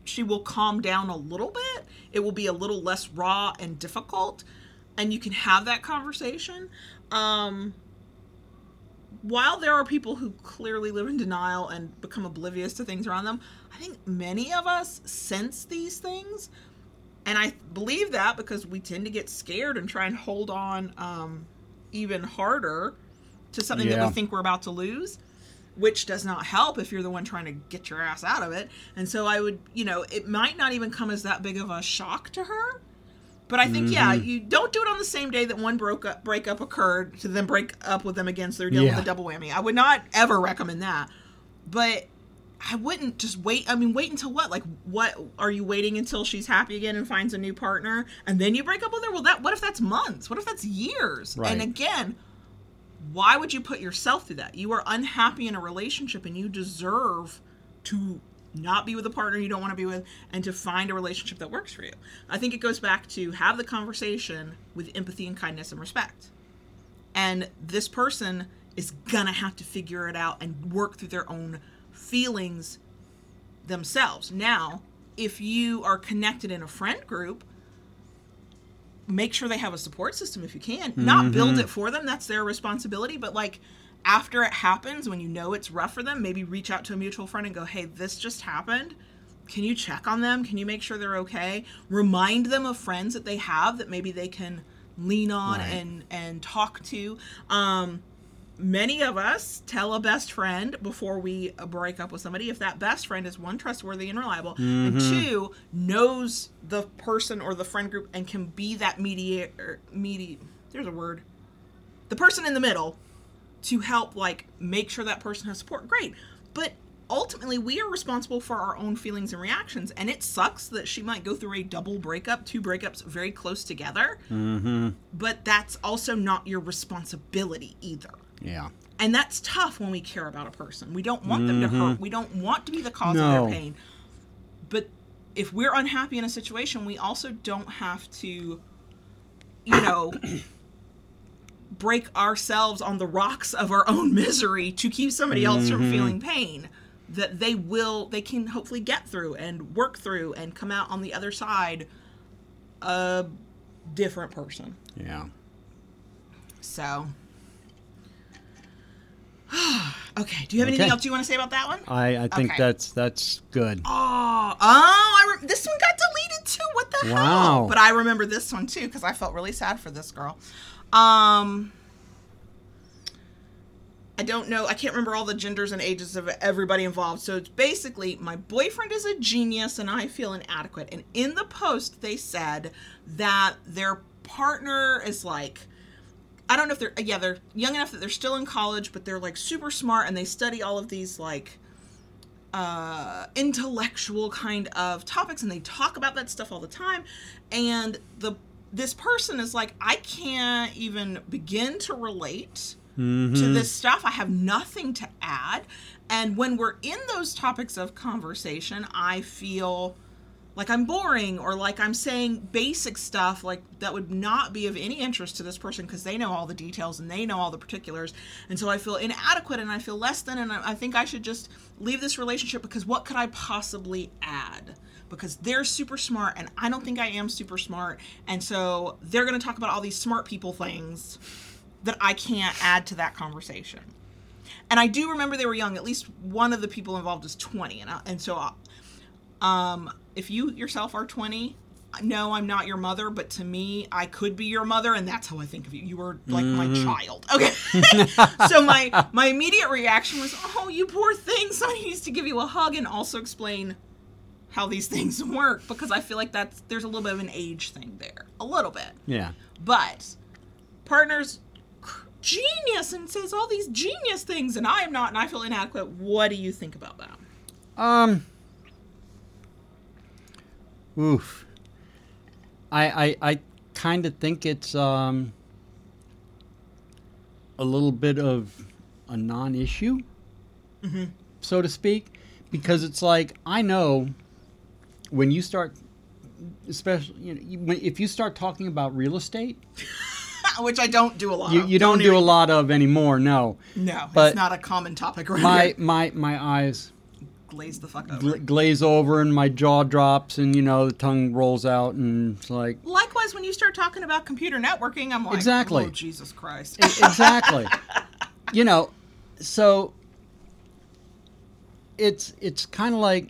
she will calm down a little bit. It will be a little less raw and difficult, and you can have that conversation. Um, while there are people who clearly live in denial and become oblivious to things around them, I think many of us sense these things. And I believe that because we tend to get scared and try and hold on um, even harder to something that we think we're about to lose which does not help if you're the one trying to get your ass out of it. And so i would you know it might not even come as that big of a shock to her but i think yeah Mm-hmm. you don't do it on the same day that one broke up breakup occurred to then break up with them again. So they're dealing Yeah. with a double whammy. I would not ever recommend that. But I wouldn't just wait. I mean, wait until what? Like, what are you waiting until she's happy again and finds a new partner, and then you break up with her? Well, that what if that's months? What if that's years? Right. And again, why would you put yourself through that? You are unhappy in a relationship, and you deserve to not be with a partner you don't want to be with, and to find a relationship that works for you. I think it goes back to have the conversation with empathy and kindness and respect and this person is gonna have to figure it out and work through their own feelings themselves. Now if you are connected in a friend group make sure they have a support system if you can. Not build it for them that's their responsibility but like after it happens when you know it's rough for them maybe reach out to a mutual friend and go hey this just happened. Can you check on them? Can you make sure they're okay? Remind them of friends that they have that maybe they can lean on Right. and and talk to. Um many of us tell a best friend before we break up with somebody if that best friend is one trustworthy and reliable and two knows the person or the friend group and can be that mediator medi there's a word the person in the middle to help like make sure that person has support. Great. But ultimately we are responsible for our own feelings and reactions and it sucks that she might go through a double breakup two breakups very close together. Mm-hmm. but that's also not your responsibility either Yeah. and that's tough when we care about a person. We don't want them to mm-hmm. hurt. We don't want to be the cause of their pain. But if we're unhappy in a situation, we also don't have to, you know, [coughs] break ourselves on the rocks of our own misery to keep somebody else from mm-hmm. feeling pain that they will they can hopefully get through and work through and come out on the other side a different person. Yeah. So, [gasps] okay. Do you have anything else you want to say about that one? I, I think Okay. that's that's good. Oh, oh! I re- this one got deleted too. What the hell? Wow. But I remember this one too because I felt really sad for this girl. Um, I don't know. I can't remember all the genders and ages of everybody involved. So it's basically my boyfriend is a genius and I feel inadequate. And in the post, they said that their partner is like. I don't know if they're yeah they're young enough that they're still in college but they're like super smart and they study all of these like uh, intellectual kind of topics and they talk about that stuff all the time and the this person is like i can't even begin to relate Mm-hmm. to this stuff i have nothing to add and when we're in those topics of conversation i feel like i'm boring or like i'm saying basic stuff like that would not be of any interest to this person because they know all the details and they know all the particulars and so i feel inadequate and i feel less than and i I think i should just leave this relationship because what could i possibly add because they're super smart and i don't think i am super smart and so they're going to talk about all these smart people things that i can't add to that conversation and I do remember they were young. At least one of the people involved is 20, and I, and so, uh, um, if you yourself are 20, no, I'm not your mother, but to me, I could be your mother, and that's how I think of you. You were like my child. Okay. [laughs] so my my immediate reaction was, "Oh, you poor thing! Somebody needs to give you a hug," and also explain how these things work because I feel like that's there's a little bit of an age thing there, a little bit. Yeah. But partners genius and says all these genius things and I am not and I feel inadequate. What do you think about that? Um. Oof. I I I kind of think it's um a little bit of a non-issue, so to speak, because it's like I know when you start, especially you know, you- if you start talking about real estate, [laughs] Which I don't do a lot you, of. you don't do a even- lot of anymore. No, No, but it's not a common topic right my here. my my eyes Glaze the fuck over. gla- glaze over and my jaw drops and you know the tongue rolls out and it's like Likewise, when you start talking about computer networking, I'm like, Exactly. oh, Jesus Christ. Exactly [laughs] you know so it's it's kind of like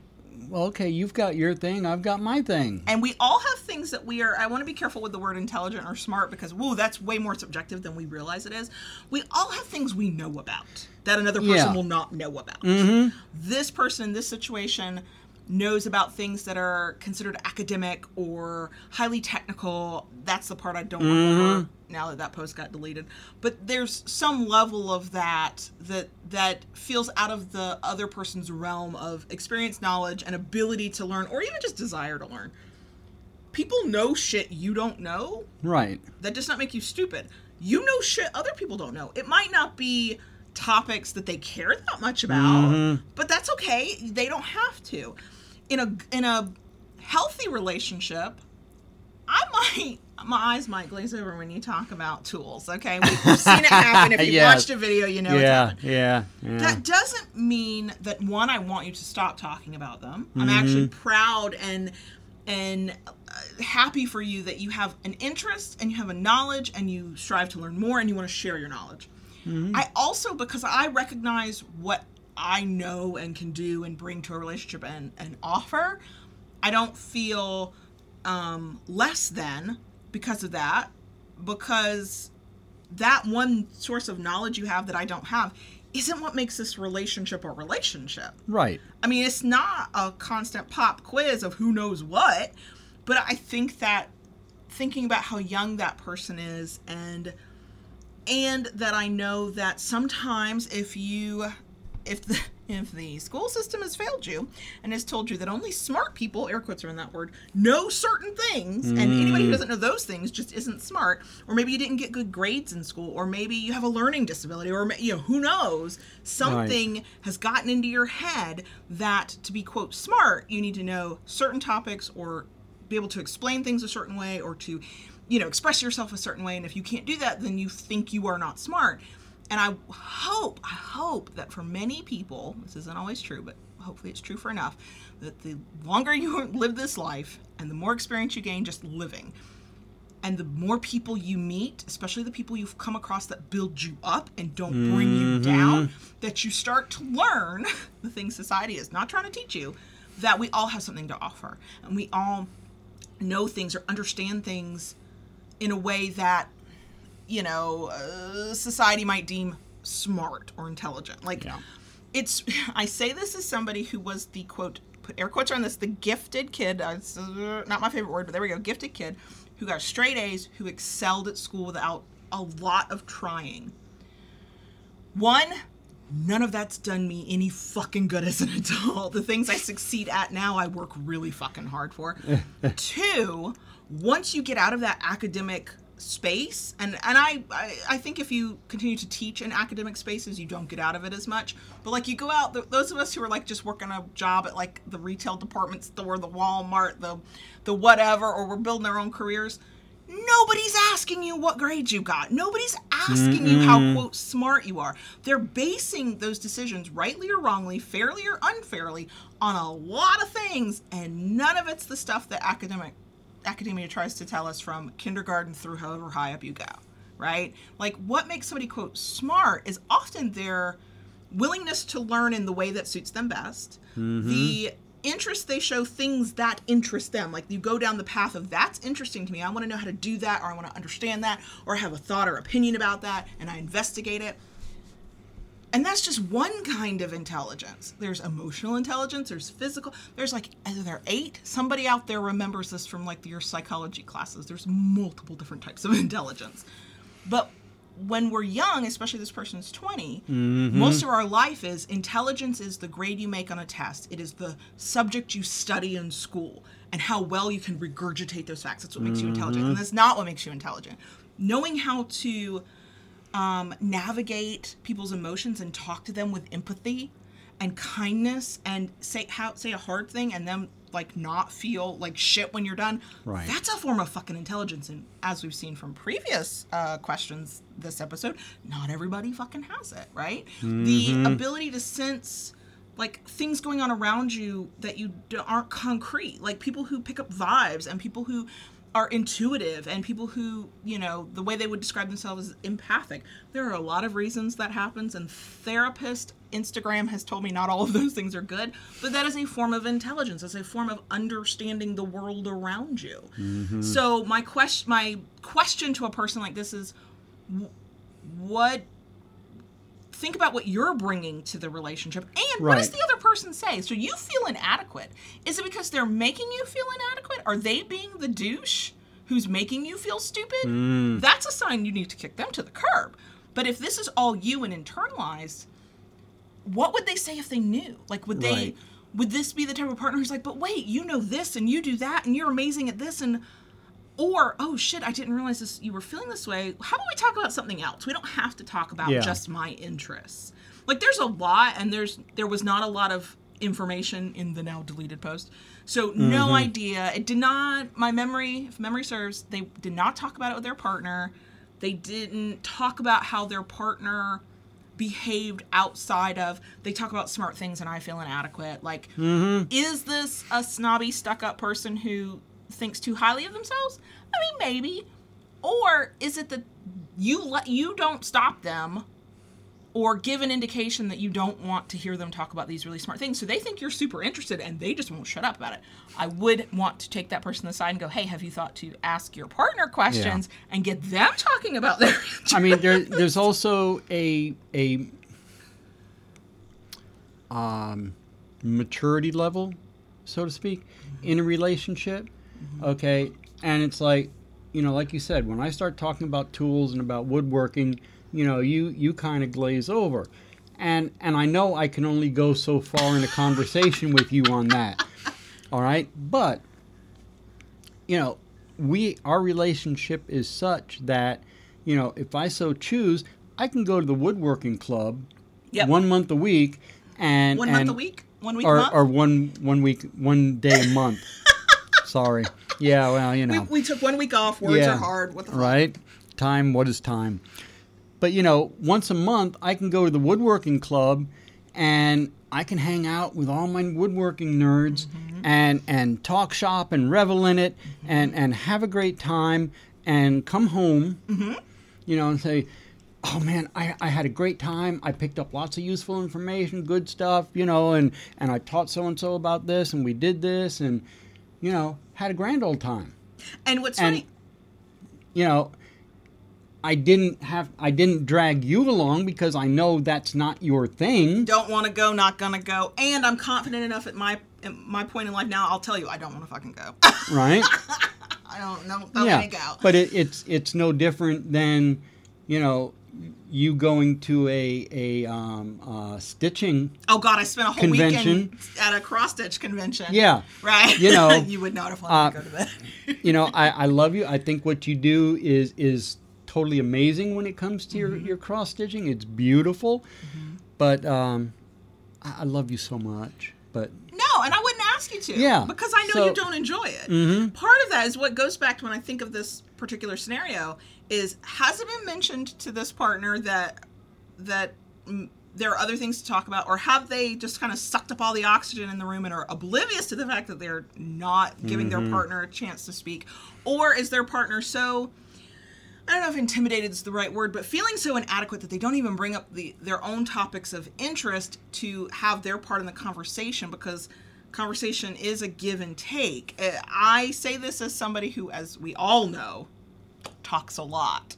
well, okay, you've got your thing, I've got my thing. And we all have things that we are. I want to be careful with the word intelligent or smart because, whoa, that's way more subjective than we realize it is. We all have things we know about that another person Yeah. will not know about. Mm-hmm. This person in this situation knows about things that are considered academic or highly technical. That's the part I don't mm-hmm. remember now that that post got deleted. But there's some level of that that that feels out of the other person's realm of experience, knowledge, and ability to learn, or even just desire to learn. People know shit you don't know. Right. That does not make you stupid. You know shit other people don't know. It might not be topics that they care that much about, mm-hmm. but that's okay. They don't have to. In a in a healthy relationship, I might my eyes might glaze over when you talk about tools. Okay, we've seen it happen. If [laughs] you Yes. watched a video, you know yeah, yeah, yeah. That doesn't mean that one, I want you to stop talking about them. I'm actually proud and and uh, happy for you that you have an interest and you have a knowledge and you strive to learn more and you want to share your knowledge. I also because I recognize what I know and can do and bring to a relationship and, and offer, I don't feel um, less than because of that because that one source of knowledge you have that I don't have isn't what makes this relationship a relationship. right. I mean, it's not a constant pop quiz of who knows what, but I think that thinking about how young that person is and and that I know that sometimes if you if the if the school system has failed you and has told you that only smart people air quotes are in that word know certain things and anybody who mm. doesn't know those things just isn't smart or maybe you didn't get good grades in school or maybe you have a learning disability or you know who knows? Something has gotten into your head that to be quote smart you need to know certain topics or be able to explain things a certain way or to you know express yourself a certain way and if you can't do that then you think you are not smart and i hope i hope that for many people this isn't always true but hopefully it's true for enough that the longer you [laughs] live this life and the more experience you gain just living and the more people you meet, especially the people you've come across that build you up and don't bring you mm-hmm. down, that you start to learn [laughs] the things society is not trying to teach you, that we all have something to offer. And we all know things or understand things in a way that, you know, uh, society might deem smart or intelligent. Like, Yeah. it's, [laughs] I say this as somebody who was the quote, put air quotes on this, the gifted kid, uh, it's, uh, not my favorite word, but there we go, gifted kid who got straight A's, who excelled at school without a lot of trying. One, none of that's done me any fucking good as an [laughs] adult. The things I succeed at now, I work really fucking hard for. [laughs] Two, once you get out of that academic space, and and I, I I think if you continue to teach in academic spaces, you don't get out of it as much. But like you go out, th- those of us who are like just working a job at like the retail department store, the Walmart, the the whatever, or we're building our own careers. Nobody's asking you what grades you got. Nobody's asking you how quote smart you are. They're basing those decisions, rightly or wrongly, fairly or unfairly, on a lot of things, and none of it's the stuff that academic academia tries to tell us from kindergarten through however high up you go. Right? Like what makes somebody quote smart is often their willingness to learn in the way that suits them best. Mm-hmm. The interest they show things that interest them. Like you go down the path of that's interesting to me. I want to know how to do that or I want to understand that or have a thought or opinion about that and I investigate it. And that's just one kind of intelligence. There's emotional intelligence, there's physical. There's like are there eight? Somebody out there remembers this from like your psychology classes. There's multiple different types of [laughs] intelligence. But when we're young, especially this person's 20, mm-hmm. most of our life is intelligence is the grade you make on a test. It is the subject you study in school and how well you can regurgitate those facts. That's what makes you intelligent. Mm-hmm. And that's not what makes you intelligent. Knowing how to um, navigate people's emotions and talk to them with empathy and kindness and say how say a hard thing and then like not feel like shit when you're done. Right. That's a form of fucking intelligence, and as we've seen from previous uh, questions this episode, not everybody fucking has it, right? The ability to sense like things going on around you that you d- aren't concrete, like people who pick up vibes and people who are intuitive and people who, you know, the way they would describe themselves is empathic. There are a lot of reasons that happens, and therapist Instagram has told me not all of those things are good, but that is a form of intelligence. It's a form of understanding the world around you. Mm-hmm. So my question, my question to a person like this is, what? Think about what you're bringing to the relationship, and what does the other person say? So you feel inadequate. Is it because they're making you feel inadequate? Are they being the douche who's making you feel stupid? Hmm. That's a sign you need to kick them to the curb. But if this is all you and internalized, what would they say if they knew? Like, would they? Right. Would this be the type of partner who's like, but wait, you know this and you do that and you're amazing at this and or oh shit, I didn't realize this you were feeling this way. How about we talk about something else? We don't have to talk about Yeah. just my interests. Like there's a lot and there's there was not a lot of information in the now deleted post. So no mm-hmm. idea. It did not my memory, if memory serves, they did not talk about it with their partner. They didn't talk about how their partner behaved outside of they talk about smart things and I feel inadequate. Like mm-hmm. is this a snobby stuck up person who thinks too highly of themselves? I mean maybe. Or is it that you let you don't stop them or give an indication that you don't want to hear them talk about these really smart things. So they think you're super interested and they just won't shut up about it. I would want to take that person aside and go, "Hey, have you thought to ask your partner questions and get them talking about their [laughs] I mean, there, there's also a a um, maturity level, so to speak, in a relationship. Mm-hmm. Okay, and it's like, you know, like you said, when I start talking about tools and about woodworking, you know, you you kind of glaze over, and and I know I can only go so far in a conversation with you on that. [laughs] All right, but you know, we our relationship is such that, you know, if I so choose, I can go to the woodworking club Yep. one month a week and one and, month a week, one week a or, month. or one one week one day a month. Sorry. Yeah, well, you know. we took one week off. Words Yeah. are hard. What the fuck? right? Time, what is time? But you know, once a month I can go to the woodworking club and I can hang out with all my woodworking nerds Mm-hmm. and and talk shop and revel in it and and have a great time and come home, Mm-hmm. you know, and say, "Oh man, I, I had a great time. I picked up lots of useful information, good stuff, you know, and and I taught so and so about this and we did this and you know, had a grand old time." And what's And- funny? you know, I didn't have I didn't drag you along because I know that's not your thing, Don't want to go, not gonna go. And I'm confident enough at my at my point in life now. I'll tell you, I don't want to fucking go. [laughs] right? I don't. know. don't let go. But it, it's it's no different than, you know, you going to a a um, uh, stitching. Oh God, I spent a whole Convention. weekend at a cross stitch convention. Yeah, Right. You know, [laughs] you would not have wanted uh, to go to that. [laughs] you know, I, I love you. I think what you do is is totally amazing when it comes to your, your cross stitching. It's beautiful, but um, I, I love you so much. But No, and I wouldn't ask you to. Yeah, Because I know so- you don't enjoy it. Mhm. Part of that is what goes back to when I think of this particular scenario is has it been mentioned to this partner that that mm, there are other things to talk about, or have they just kind of sucked up all the oxygen in the room and are oblivious to the fact that they're not giving Mm-hmm. their partner a chance to speak, or is their partner so I don't know if intimidated is the right word, but feeling so inadequate that they don't even bring up the their own topics of interest to have their part in the conversation because conversation is a give and take. Uh, I say this as somebody who, as we all know, talks a lot.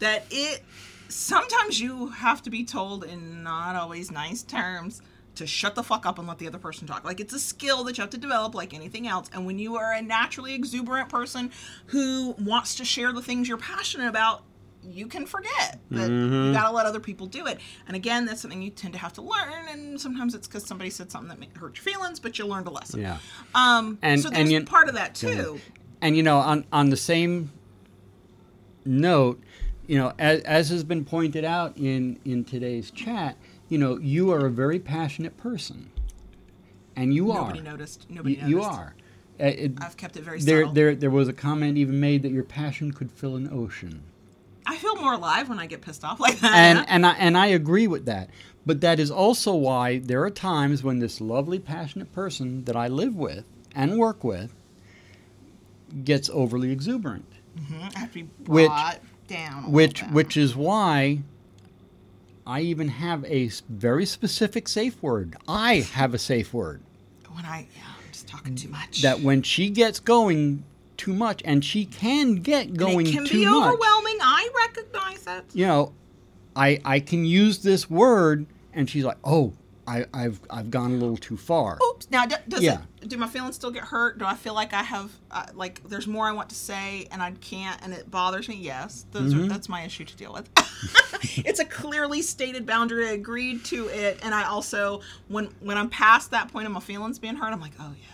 That it sometimes you have to be told in not always nice terms to shut the fuck up and let the other person talk. Like it's a skill that you have to develop like anything else. And when you are a naturally exuberant person who wants to share the things you're passionate about, you can forget that you gotta let other people do it. And again, that's something you tend to have to learn. And sometimes it's because somebody said something that may hurt your feelings, but you learned a lesson. yeah. Um, And- so and there's you- part of that too. And you know, on on the same note, you know, as, as has been pointed out in in today's chat, you know, you are a very passionate person, and you Nobody are. Nobody noticed. Nobody You, noticed. you are. Uh, it- I've kept it very there, subtle. there, there was a comment even made that your passion could fill an ocean, I feel more alive when I get pissed off like that. and and I and I agree with that. But that is also why there are times when this lovely, passionate person that I live with and work with gets overly exuberant. Mhm, have to be Which- which which is why I even have a very specific safe word. I have a safe word When I, yeah, I'm just talking too much. that when she gets going too much, and she can get going it can too be much. overwhelming. I recognize it. You know, I I can use this word, and she's like, "Oh, I, I've I've gone a little too far." Oops. Now, does Yeah. it? Do my feelings still get hurt? Do I feel like I have, uh, like, there's more I want to say and I can't, and it bothers me? Yes, those Mm-hmm. are, that's my issue to deal with. [laughs] it's a clearly stated boundary. I agreed to it, and I also, when when I'm past that point of my feelings being hurt, I'm like, oh yeah,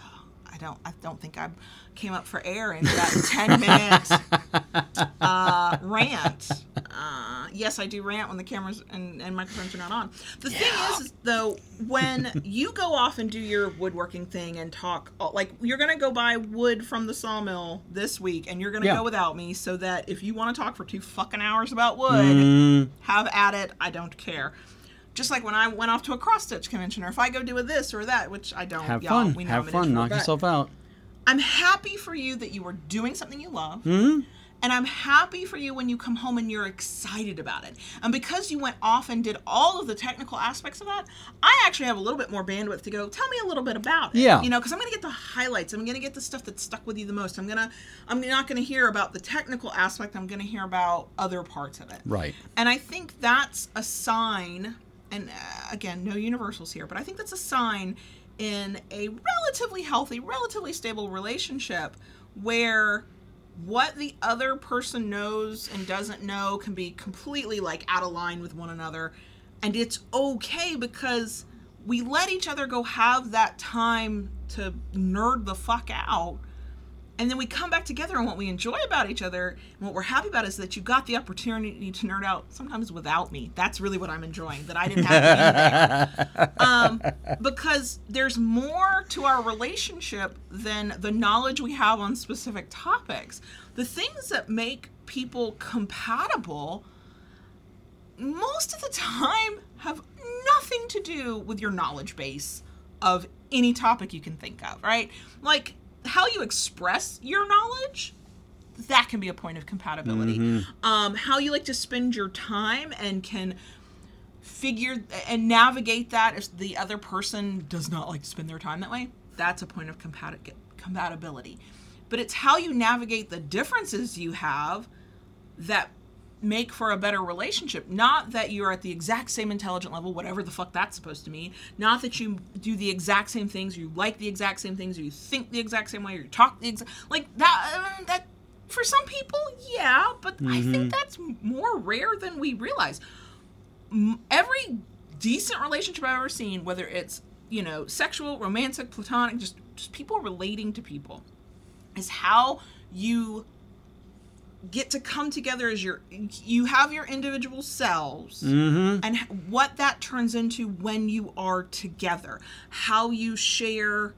I don't, I don't think I came up for air in that [laughs] ten minute [laughs] uh, rant. Uh, yes, I do rant when the cameras and, and microphones are not on. The thing is, is, though, when you go off and do your woodworking thing and talk, uh, like you're gonna go buy wood from the sawmill this week, and you're gonna Yeah. go without me, so that if you want to talk for two fucking hours about wood, Mm, have at it. I don't care. Just like when I went off to a cross stitch convention, or if I go do a this or that, which I don't. have y'all, fun. we know Have I'm fun. Knock but- yourself out. I'm happy for you that you are doing something you love. hmm And I'm happy for you when you come home and you're excited about it. And because you went off and did all of the technical aspects of that, I actually have a little bit more bandwidth to go, tell me a little bit about it. Yeah. You know, because I'm going to get the highlights. I'm going to get the stuff that stuck with you the most. I'm going to, I'm not going to hear about the technical aspect. I'm going to hear about other parts of it. Right. And I think that's a sign, and uh, again, no universals here, but I think that's a sign in a relatively healthy, relatively stable relationship where what the other person knows and doesn't know can be completely like out of line with one another. And it's okay because we let each other go have that time to nerd the fuck out and then we come back together and what we enjoy about each other and what we're happy about is that you got the opportunity to nerd out sometimes without me. That's really what i'm enjoying that i didn't have to be there. [laughs] Um, because there's more to our relationship than the knowledge we have on specific topics. The things that make people compatible most of the time have nothing to do with your knowledge base of any topic you can think of, right? Like how you express your knowledge, that can be a point of compatibility. Um, how you like to spend your time and can figure and navigate that if the other person does not like to spend their time that way, that's a point of compati- compatibility. But it's how you navigate the differences you have that make for a better relationship. Not that you're at the exact same intelligent level, whatever the fuck that's supposed to mean. Not that you do the exact same things, you like the exact same things, or you think the exact same way, or you talk the exact like that. Uh, that for some people, yeah, but I think that's more rare than we realize. Every decent relationship I've ever seen, whether it's you know sexual, romantic, platonic, just just people relating to people, is how you get to come together as your you have your individual selves Mm-hmm. and what that turns into when you are together. How you share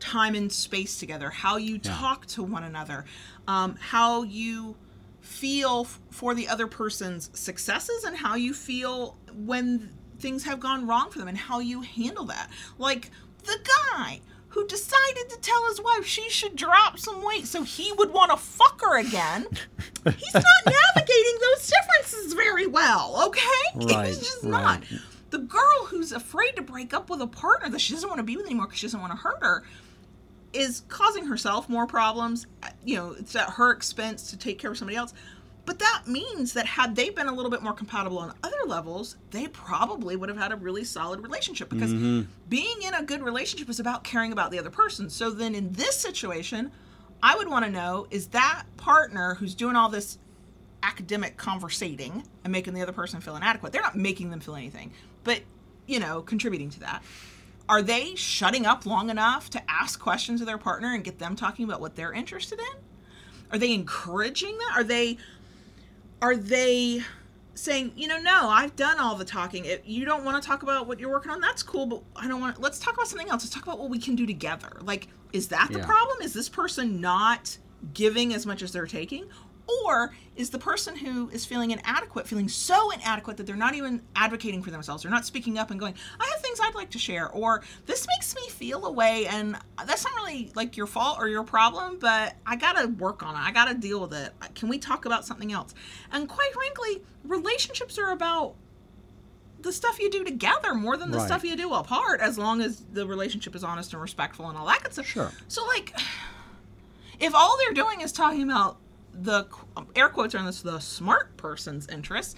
time and space together. How you talk to one another. Um, how you feel f- for the other person's successes and how you feel when things have gone wrong for them and how you handle that. Like the guy who decided to tell his wife she should drop some weight so he would want to fuck her again he's not [laughs] navigating those differences very well, okay? [laughs] Right, he's just right. not. The girl who's afraid to break up with a partner that she doesn't want to be with anymore because she doesn't want to hurt her is causing herself more problems. Uh, You know, it's at her expense to take care of somebody else. But that means that had they been a little bit more compatible on other levels, they probably would have had a really solid relationship because mm-hmm. being in a good relationship is about caring about the other person. So then in this situation, I would want to know is that partner who's doing all this academic conversating and making the other person feel inadequate. They're not making them feel anything, but you know, contributing to that. Are they shutting up long enough to ask questions of their partner and get them talking about what they're interested in? Are they encouraging that? Are they are they saying, you know, no, I've done all the talking. If you don't want to talk about what you're working on, that's cool, but I don't want let's talk about something else. Let's talk about what we can do together. Like, is that the Yeah. problem? Is this person not giving as much as they're taking? Or is the person who is feeling inadequate feeling so inadequate that they're not even advocating for themselves? They're not speaking up and going, I have things I'd like to share, or this makes me feel a way, and that's not really like your fault or your problem, but I gotta work on it. I gotta deal with it. Can we talk about something else? And quite frankly, relationships are about the stuff you do together more than the Right. stuff you do apart, as long as the relationship is honest and respectful and all that good stuff. Sure. So, like, [sighs] if all they're doing is talking about the air quotes are on this the smart person's interest.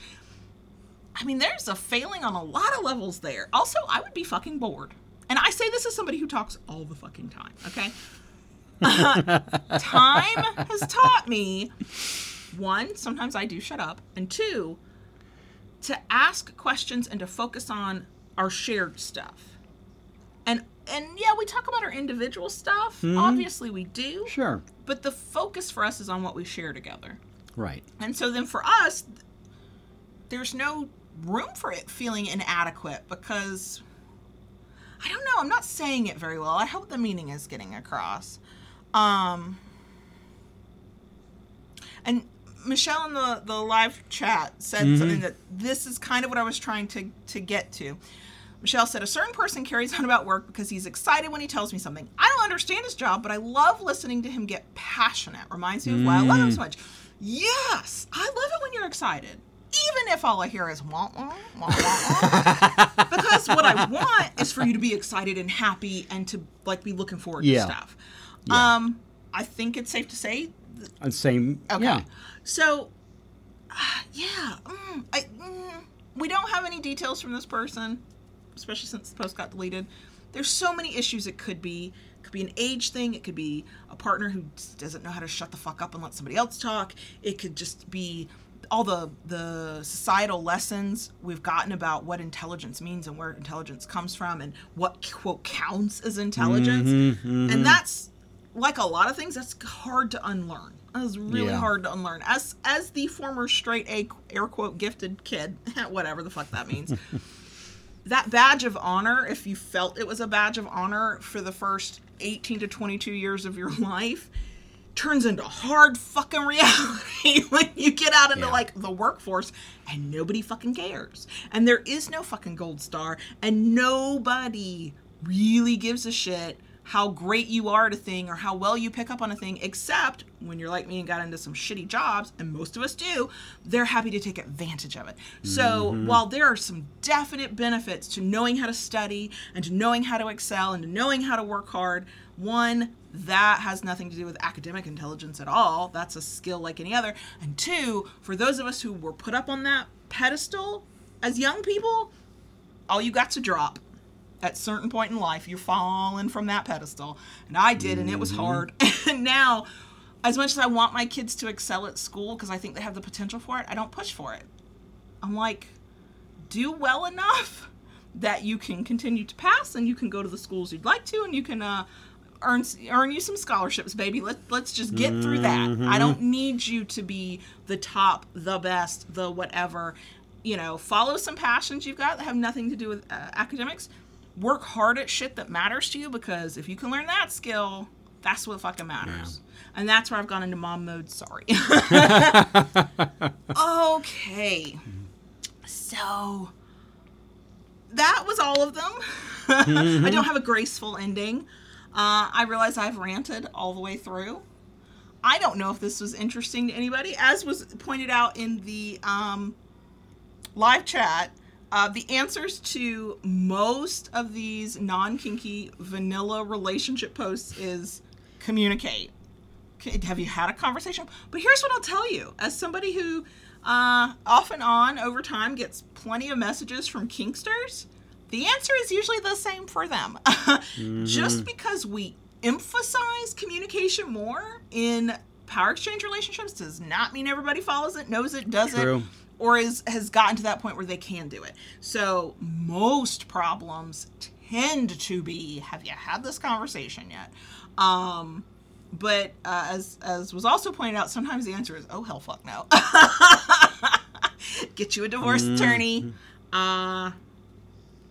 I mean, there's a failing on a lot of levels there. Also, I would be fucking bored. And I say this as somebody who talks all the fucking time, okay? [laughs] time has taught me one, sometimes I do shut up, and two, to ask questions and to focus on our shared stuff. And yeah, we talk about our individual stuff. Obviously we do. Sure. But the focus for us is on what we share together. Right. And so then for us, there's no room for it feeling inadequate because I don't know, I'm not saying it very well. I hope the meaning is getting across. Um and Michelle in the, the live chat said something that this is kind of what I was trying to, to get to. Michelle said, A certain person carries on about work because he's excited when he tells me something. I don't understand his job, but I love listening to him get passionate. Reminds me of why I love him so much. Yes, I love it when you're excited. Even if all I hear is wah, wah, wah, wah, wah. [laughs] because what I want is for you to be excited and happy and to like be looking forward Yeah. to stuff. Yeah. Um, I think it's safe to say And same. Okay. Yeah. So, uh, yeah, mm, I, mm, we don't have any details from this person, especially since the post got deleted. There's so many issues it could be. It could be an age thing. It could be a partner who doesn't know how to shut the fuck up and let somebody else talk. It could just be all the the societal lessons we've gotten about what intelligence means and where intelligence comes from and what quote counts as intelligence. Mm-hmm, mm-hmm. And that's like a lot of things that's hard to unlearn. That's really Yeah. hard to unlearn. As as the former straight A air quote gifted kid, [laughs] whatever the fuck that means. [laughs] that badge of honor, if you felt it was a badge of honor for the first 18 to 22 years of your [laughs] life, turns into hard fucking reality [laughs] when you get out into Yeah. like the workforce and nobody fucking cares. And there is no fucking gold star and nobody really gives a shit how great you are at a thing or how well you pick up on a thing except when you're like me and got into some shitty jobs and most of us do they're happy to take advantage of it. So mm-hmm. while there are some definite benefits to knowing how to study and to knowing how to excel and to knowing how to work hard one that has nothing to do with academic intelligence at all. That's a skill like any other. And two for those of us who were put up on that pedestal as young people all you got's a drop at certain point in life you're falling from that pedestal. And i did and it was hard. [laughs] And now as much as i want my kids to excel at school because i think they have the potential for it i don't push for it. I'm like do well enough that you can continue to pass and you can go to the schools you'd like to and you can uh, earn earn you some scholarships baby. Let, let's just get through that. I don't need you to be the top the best the whatever. You know follow some passions you've got that have nothing to do with uh, academics work hard at shit that matters to you because if you can learn that skill that's what fucking matters and that's where i've gone into mom mode sorry [laughs] okay so that was all of them. [laughs] I don't have a graceful ending. Uh, I realize I've ranted all the way through. I don't know if this was interesting to anybody. As was pointed out in the um, live chat, uh, the answers to most of these non kinky vanilla relationship posts is communicate. Have you had a conversation? But here's what I'll tell you as somebody who uh, off and on over time gets plenty of messages from kinksters, the answer is usually the same for them. [laughs] Just because we emphasize communication more in power exchange relationships does not mean everybody follows it, knows it, does it, True. Or is has gotten to that point where they can do it. So most problems tend to be have you had this conversation yet? Um but uh, as as was also pointed out, sometimes the answer is oh hell fuck no. [laughs] Get you a divorce attorney. Uh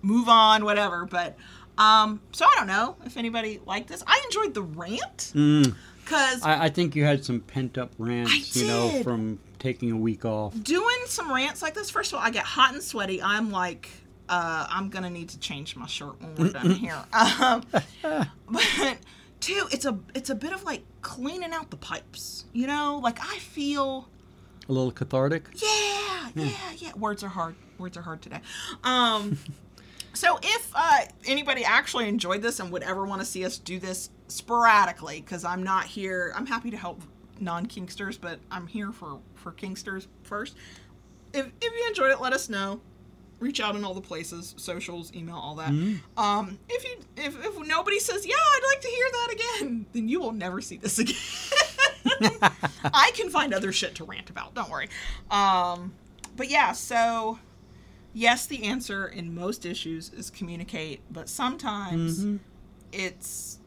move on, whatever. But um so I don't know if anybody liked this. I enjoyed the rant Mm. because I, I think you had some pent up rants, you know, from taking a week off. doing some rants like this, first of all, I get hot and sweaty. I'm like, uh, I'm gonna need to change my shirt when we're done [laughs] here. Um, but two, it's a it's a bit of like cleaning out the pipes. You know, like I feel, A little cathartic. yeah, yeah, yeah. Words are hard. words are hard today. Um, [laughs] so if uh, anybody actually enjoyed this and would ever want to see us do this sporadically, because I'm not here, I'm happy to help non-kinksters, but I'm here for for kinksters first. If if you enjoyed it, let us know. Reach out in all the places, socials, email, all that. Um, if you if, if nobody says yeah, I'd like to hear that again, then you will never see this [laughs] again. [laughs] I can find other shit to rant about. Don't worry. Um, but yeah, so yes, the answer in most issues is communicate, but sometimes Mm-hmm. it's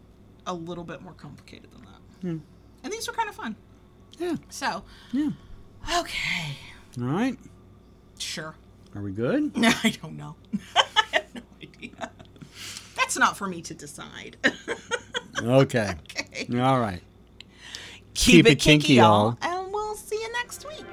a little bit more complicated than that. And these were kind of fun. Yeah. So, Yeah. okay, All right. sure. Are we good? No, [laughs] I don't know. [laughs] I have no idea. That's not for me to decide. [laughs] Okay. okay. All right. Keep, Keep it it kinky, kinky, y'all. y'all. And we'll see you next week.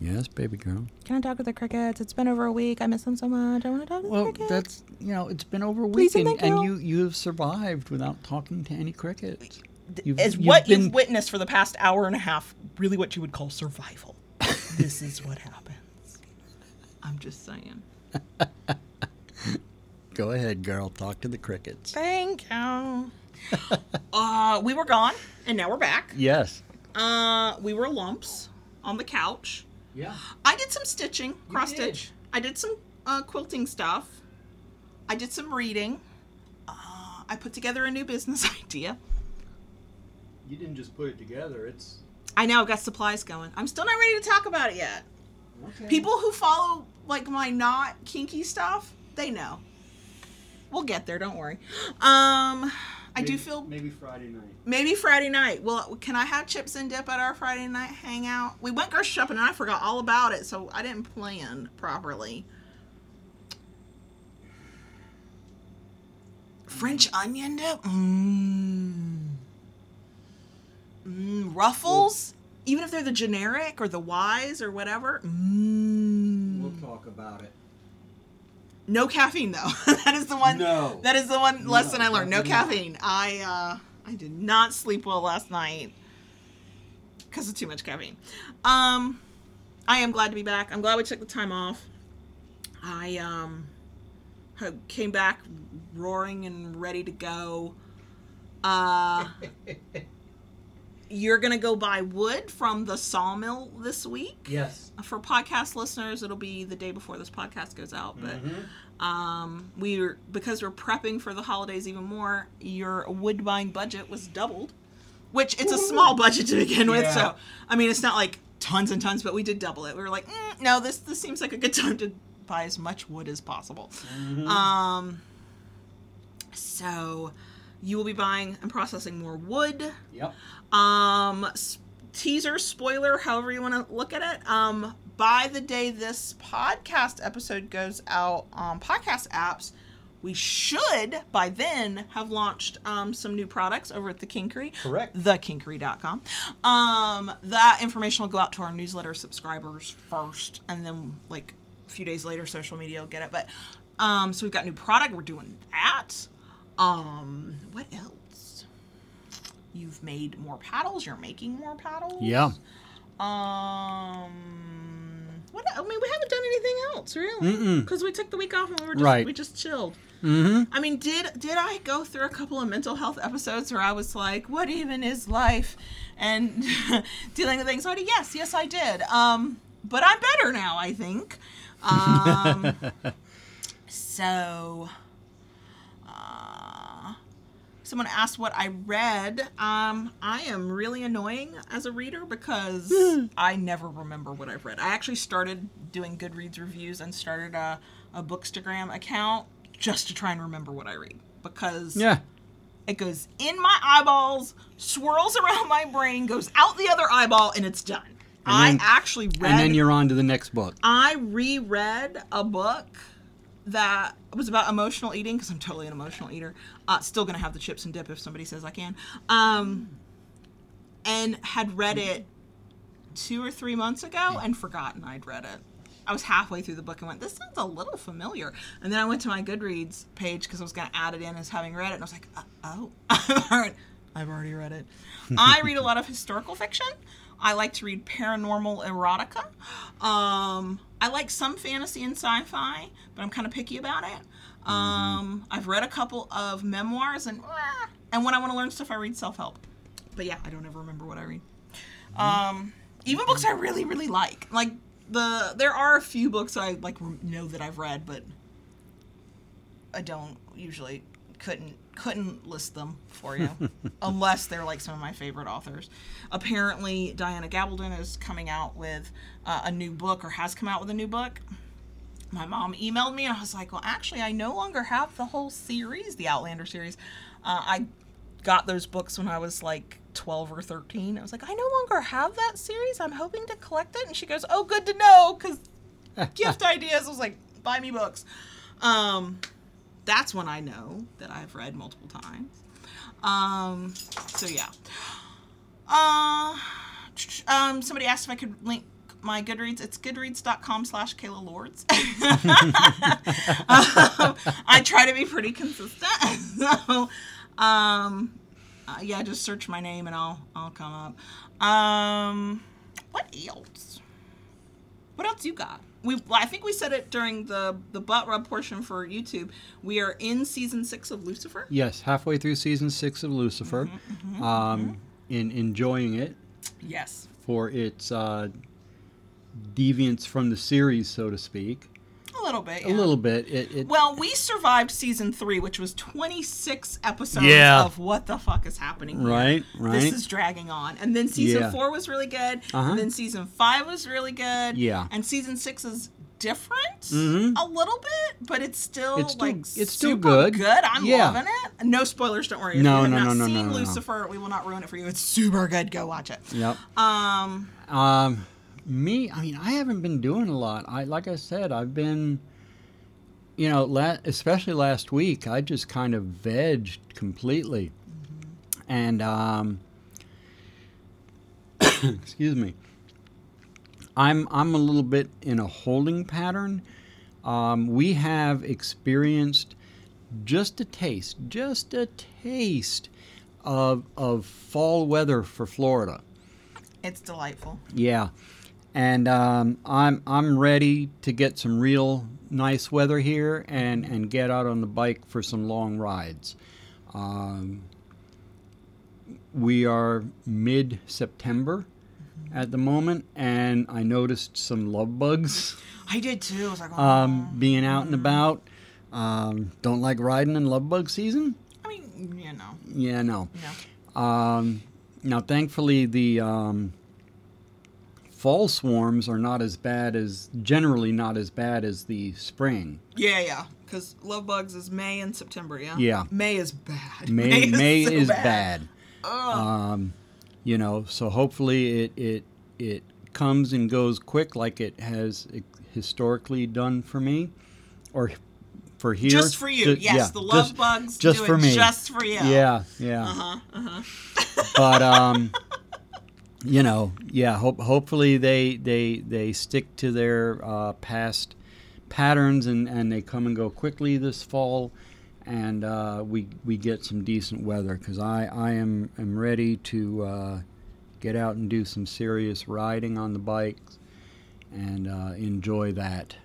Yes, baby girl. Can I talk to the crickets? It's been over a week. I miss them so much. I want to talk to the crickets. Well, that's you know, it's been over a Please week, and and, thank and you. you you have survived without talking to any crickets. You've, is you've what been- you've witnessed for the past hour and a half really what you would call survival. [laughs] this is what happens. I'm just saying. [laughs] Go ahead, girl. Talk to the crickets. Thank you. [laughs] uh, we were gone, and now we're back. Yes. Uh, we were lumps on the couch. Yeah. I did some stitching, cross stitch. I did some uh, quilting stuff. I did some reading. Uh, I put together a new business [laughs] idea. You didn't just put it together. It's I know I've got supplies going. I'm still not ready to talk about it yet. okay. People who follow like my not kinky stuff, they know. We'll get there, don't worry. Um I do feel maybe Friday night. maybe Friday night. Well, can I have chips and dip at our Friday night hangout? We went grocery shopping and I forgot all about it, so I didn't plan properly. French mm. onion dip? Mmm. Mmm. Ruffles? Even if they're the generic or the wise or whatever. Mmm. We'll talk about it. No caffeine though. [laughs] that is the one. No. That is the one lesson No, I learned. No caffeine. I uh, I did not sleep well last night because of too much caffeine. Um, I am glad to be back. I'm glad we took the time off. I um came back roaring and ready to go. Uh, [laughs] you're gonna go buy wood from the sawmill this week? Yes. for podcast listeners it'll be the day before this podcast goes out but um we're because we're prepping for the holidays even more your wood buying budget was doubled which it's a small budget to begin with Yeah. so i mean it's not like tons and tons but we did double it. We were like mm, no this this seems like a good [laughs] time to buy as much wood as possible. Um so you will be buying and processing more wood. Yep. Um teaser spoiler however you want to look at it. Um by the day this podcast episode goes out on podcast apps we should by then have launched um, some new products over at the kinkery. Correct. thekinkery.com um that information will go out to our newsletter subscribers first and then like a few days later social media will get it. But um so we've got new product. We're doing that. Um what else You've made more paddles. You're making more paddles. Yeah. Um. What? I mean, we haven't done anything else really because we took the week off and we were just Right. we just chilled. Mm-hmm. I mean, did did I go through a couple of mental health episodes where I was like, "What even is life?" and [laughs] dealing with anxiety? Yes, yes, I did. Um, but I'm better now. I think. Um, [laughs] so, someone asked what I read. Um, I am really annoying as a reader because I never remember what I've read. I actually started doing Goodreads reviews and started a, a Bookstagram account just to try and remember what I read because Yeah. it goes in my eyeballs, swirls around my brain, goes out the other eyeball, and it's done. I then- actually read. And then you're on to the next book. I reread a book that was about emotional eating because I'm totally an emotional eater. Uh, still gonna have the chips and dip if somebody says I can. Um, and had read it two or three months ago and forgotten I'd read it. I was halfway through the book and went, "This sounds a little familiar." And then I went to my Goodreads page because I was to add it in as having read it, and I was like, uh, "Oh, [laughs] I've already read it." [laughs] I read a lot of historical fiction. I like to read paranormal erotica. Um, I like some fantasy and sci-fi, but I'm kind of picky about it. Um, I've read a couple of memoirs, and and when I want to learn stuff, I read self-help. But yeah, I don't ever remember what I read. Um, even books I really, really like. Like the there are a few books I like know that I've read, but I don't usually couldn't couldn't list them for you [laughs] unless they're like some of my favorite authors. Apparently, Diana Gabaldon is coming out with uh, a new book or has come out with a new book. My mom emailed me and I was like, "Well, actually, I no longer have the whole series, the Outlander series. Uh, I got those books when I was like 12 or 13. I was like, I no longer have that series. I'm hoping to collect it. And she goes, Oh, good to know. Because [laughs] gift ideas. I was like, Buy me books. Um, that's when I know that I've read multiple times. Um, so yeah. Uh, um, somebody asked if I could link my Goodreads. It's goodreads.com slash Kayla Lords. um, [laughs] I try to be pretty consistent. so, [laughs] um, uh, yeah, just search my name and I'll I'll come up. Um, what else? What else you got? We I think we said it during the the butt rub portion for YouTube. We are in season six of Lucifer. Yes, halfway through season six of Lucifer. um, in enjoying it Yes. for its uh, deviance from the series, so to speak. A little bit. A little bit. It, it Well, we survived season three, which was 26 episodes Yeah. of what the fuck is happening here. Right, right. This is dragging on. And then season Yeah. four was really good. Uh-huh. And then season five was really good. Yeah. And season six is different Mhm. a little bit, but it's still It's still- like it's still super good. Good. I'm Yeah. loving it. No spoilers, don't worry. If No, no, not no, no, seen no, no, no. Lucifer, we will not ruin it for you. It's super good. Go watch it. Yep. Um, Um, me, I mean, I haven't been doing a lot. I like I said, I've been, you know, la- especially last week, I just kind of vegged completely, and um, [coughs] excuse me, I'm I'm a little bit in a holding pattern. Um, we have experienced just a taste, just a taste of of fall weather for Florida. it's delightful. Yeah, and um, I'm I'm ready to get some real nice weather here and and get out on the bike for some long rides. Um, we are mid September at the moment, and I noticed some love bugs I did too. I was like, oh. um, being out and about. Um, don't like riding in love bug season? I mean, you know, Yeah, no. no. Um, now, thankfully, the fall swarms are not as bad as generally not as bad as the spring. Yeah, yeah. Because love bugs is May and September. Yeah. Yeah. May is bad. May [laughs] May so is bad. Ugh. Um, you know, so hopefully it it it comes and goes quick like it has historically done for me, or for here. just for you. Ju- yes, yeah, the love just- bugs just do for it me. Just for you. Yeah, yeah. Uh-huh. Uh-huh. but um, [laughs] you know, yeah. Hope hopefully they they they stick to their uh, past patterns and and they come and go quickly this fall, and uh, we we get some decent weather because I I am am ready to uh, get out and do some serious riding on the bikes and uh, enjoy that.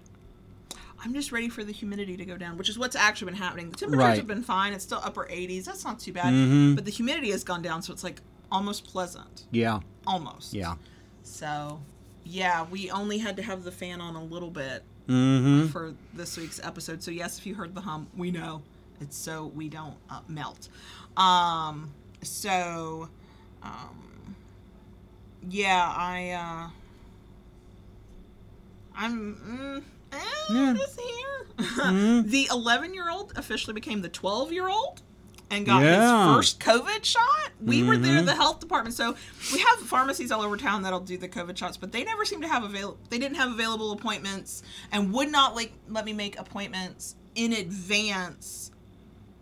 I'm just ready for the humidity to go down, which is what's actually been happening. The temperatures Right. have been fine. It's still upper 80s. That's not too bad. Mhm. But the humidity has gone down, so it's like almost pleasant. Yeah, Almost. yeah. So, yeah, we only had to have the fan on a little bit Mm-hmm. for this week's episode. So yes, if you heard the hum, we know it's so we don't uh, melt. Um, so, um, yeah, I, uh, I'm, mm, eh, Yeah. it's here. [laughs] Mhm. the 11 year old officially became the 12 year old. And got Yeah. his first COVID shot. We were there, Mhm. the health department. So we have pharmacies all over town that'll do the COVID shots, but they never seem to have avail. They didn't have available appointments, and would not like let me make appointments in advance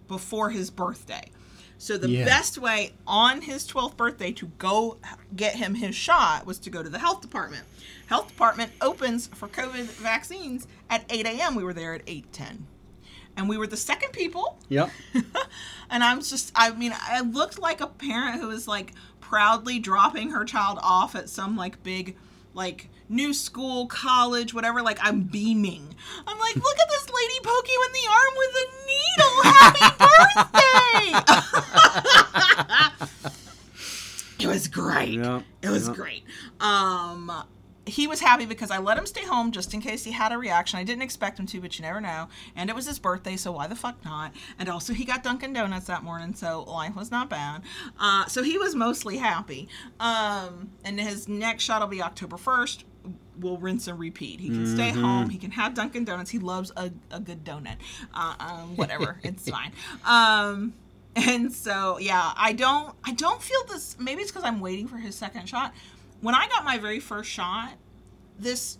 before his birthday. So the Yeah. best way on his 12th birthday to go get him his shot was to go to the health department. Health department opens for COVID vaccines at 8 a.m. We were there at 8:10, and we were the second people. Yep. [laughs] and I was just, I mean, I looked like a parent who was like proudly dropping her child off at some like big, like new school, college, whatever. Like I'm beaming. I'm like, look at this lady poke you in the arm with a needle. Happy [laughs] birthday! [laughs] it was great. Yeah, It was yeah. great. Um, he was happy because I let him stay home just in case he had a reaction. I didn't expect him to, but you never know. And it was his birthday, so why the fuck not? And also, he got Dunkin' Donuts that morning, so life was not bad. Uh, so he was mostly happy. Um, and his next shot will be October 1st. We'll rinse and repeat. He can stay home. He can have Dunkin' Donuts. He loves a, a good donut. Uh, um, whatever. [laughs] it's fine. Um, and so yeah i don't i don't feel this maybe it's because i'm waiting for his second shot when i got my very first shot this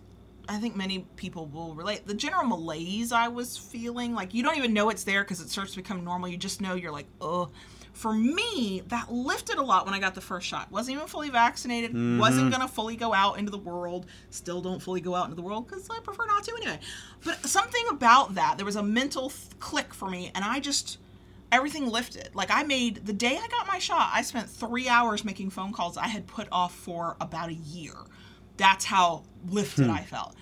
i think many people will relate the general malaise i was feeling like you don't even know it's there because it starts to become normal. You just know you're like oh for me that lifted a lot when i got the first shot. Wasn't even fully vaccinated mm-hmm. wasn't gonna fully go out into the world. Still don't fully go out into the world because i prefer not to anyway. But something about that there was a mental th- click for me and i just everything lifted. Like I made the day I got my shot, I spent three hours making phone calls I had put off for about a year. That's how lifted I felt.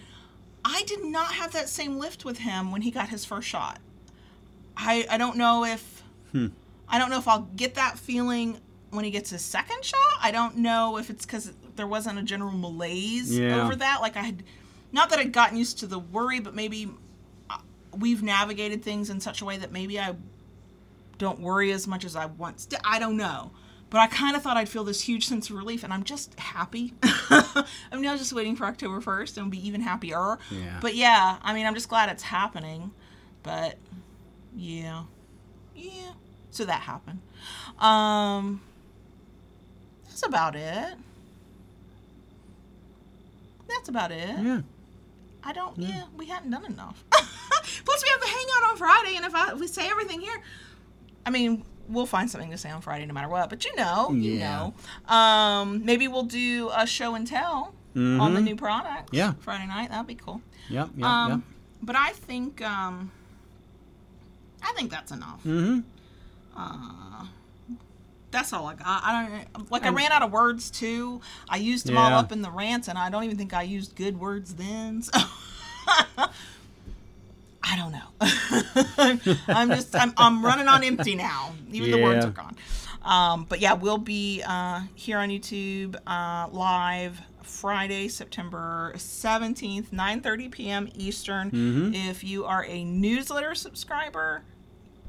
I did not have that same lift with him when he got his first shot. I I don't know if I don't know if I'll get that feeling when he gets his second shot. I don't know if it's because there wasn't a general malaise Yeah. over that. Like I had, not that I'd gotten used to the worry, but maybe uh, we've navigated things in such a way that maybe I don't worry as much as I once did. I don't know. But I kind of thought I'd feel this huge sense of relief, and I'm just happy. [laughs] I'm now just waiting for October 1st and be even happier. Yeah. But yeah, I mean, I'm just glad it's happening. But yeah. Yeah. So that happened. Um, that's about it. That's about it. Yeah. I don't. Yeah, we hadn't done enough. [laughs] Plus, we have the hangout on Friday, and if, I, if we say everything here, I mean, we'll find something to say on Friday no matter what. But you know, you Yeah. know, um, maybe we'll do a show and tell on the Mhm. new product. Yeah. Friday night. That'd be cool. Yep. Yep. um, yep. but I think, um, I think that's enough. Mm-hmm. Uh, that's all I got. I don't like. I ran out of words too. I used them all up in the rants, and I don't even think I used good words then. So. [laughs] I don't know. [laughs] I'm just I'm, I'm running on empty now. Even the words are gone. Um, but yeah, we'll be uh, here on YouTube uh, live Friday, September 17th, 9:30 p.m. Eastern. Mhm. If you are a newsletter subscriber,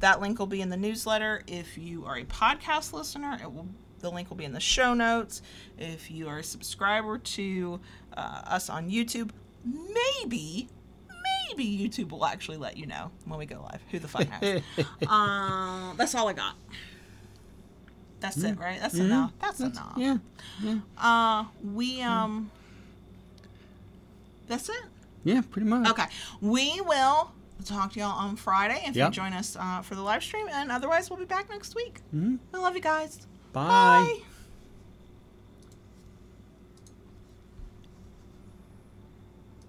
that link will be in the newsletter. If you are a podcast listener, it will the link will be in the show notes. If you are a subscriber to uh, us on YouTube, maybe maybe YouTube will actually let you know when we go live. Who the fuck knows? [laughs] uh, that's all I got. That's it, right? That's enough. That's, enough. Yeah. Yeah. Uh, we um. That's it. Yeah. Pretty much. Okay, we will talk to y'all on Friday if you join us uh, for the live stream, and otherwise we'll be back next week. Mhm. We love you guys. Bye. Bye.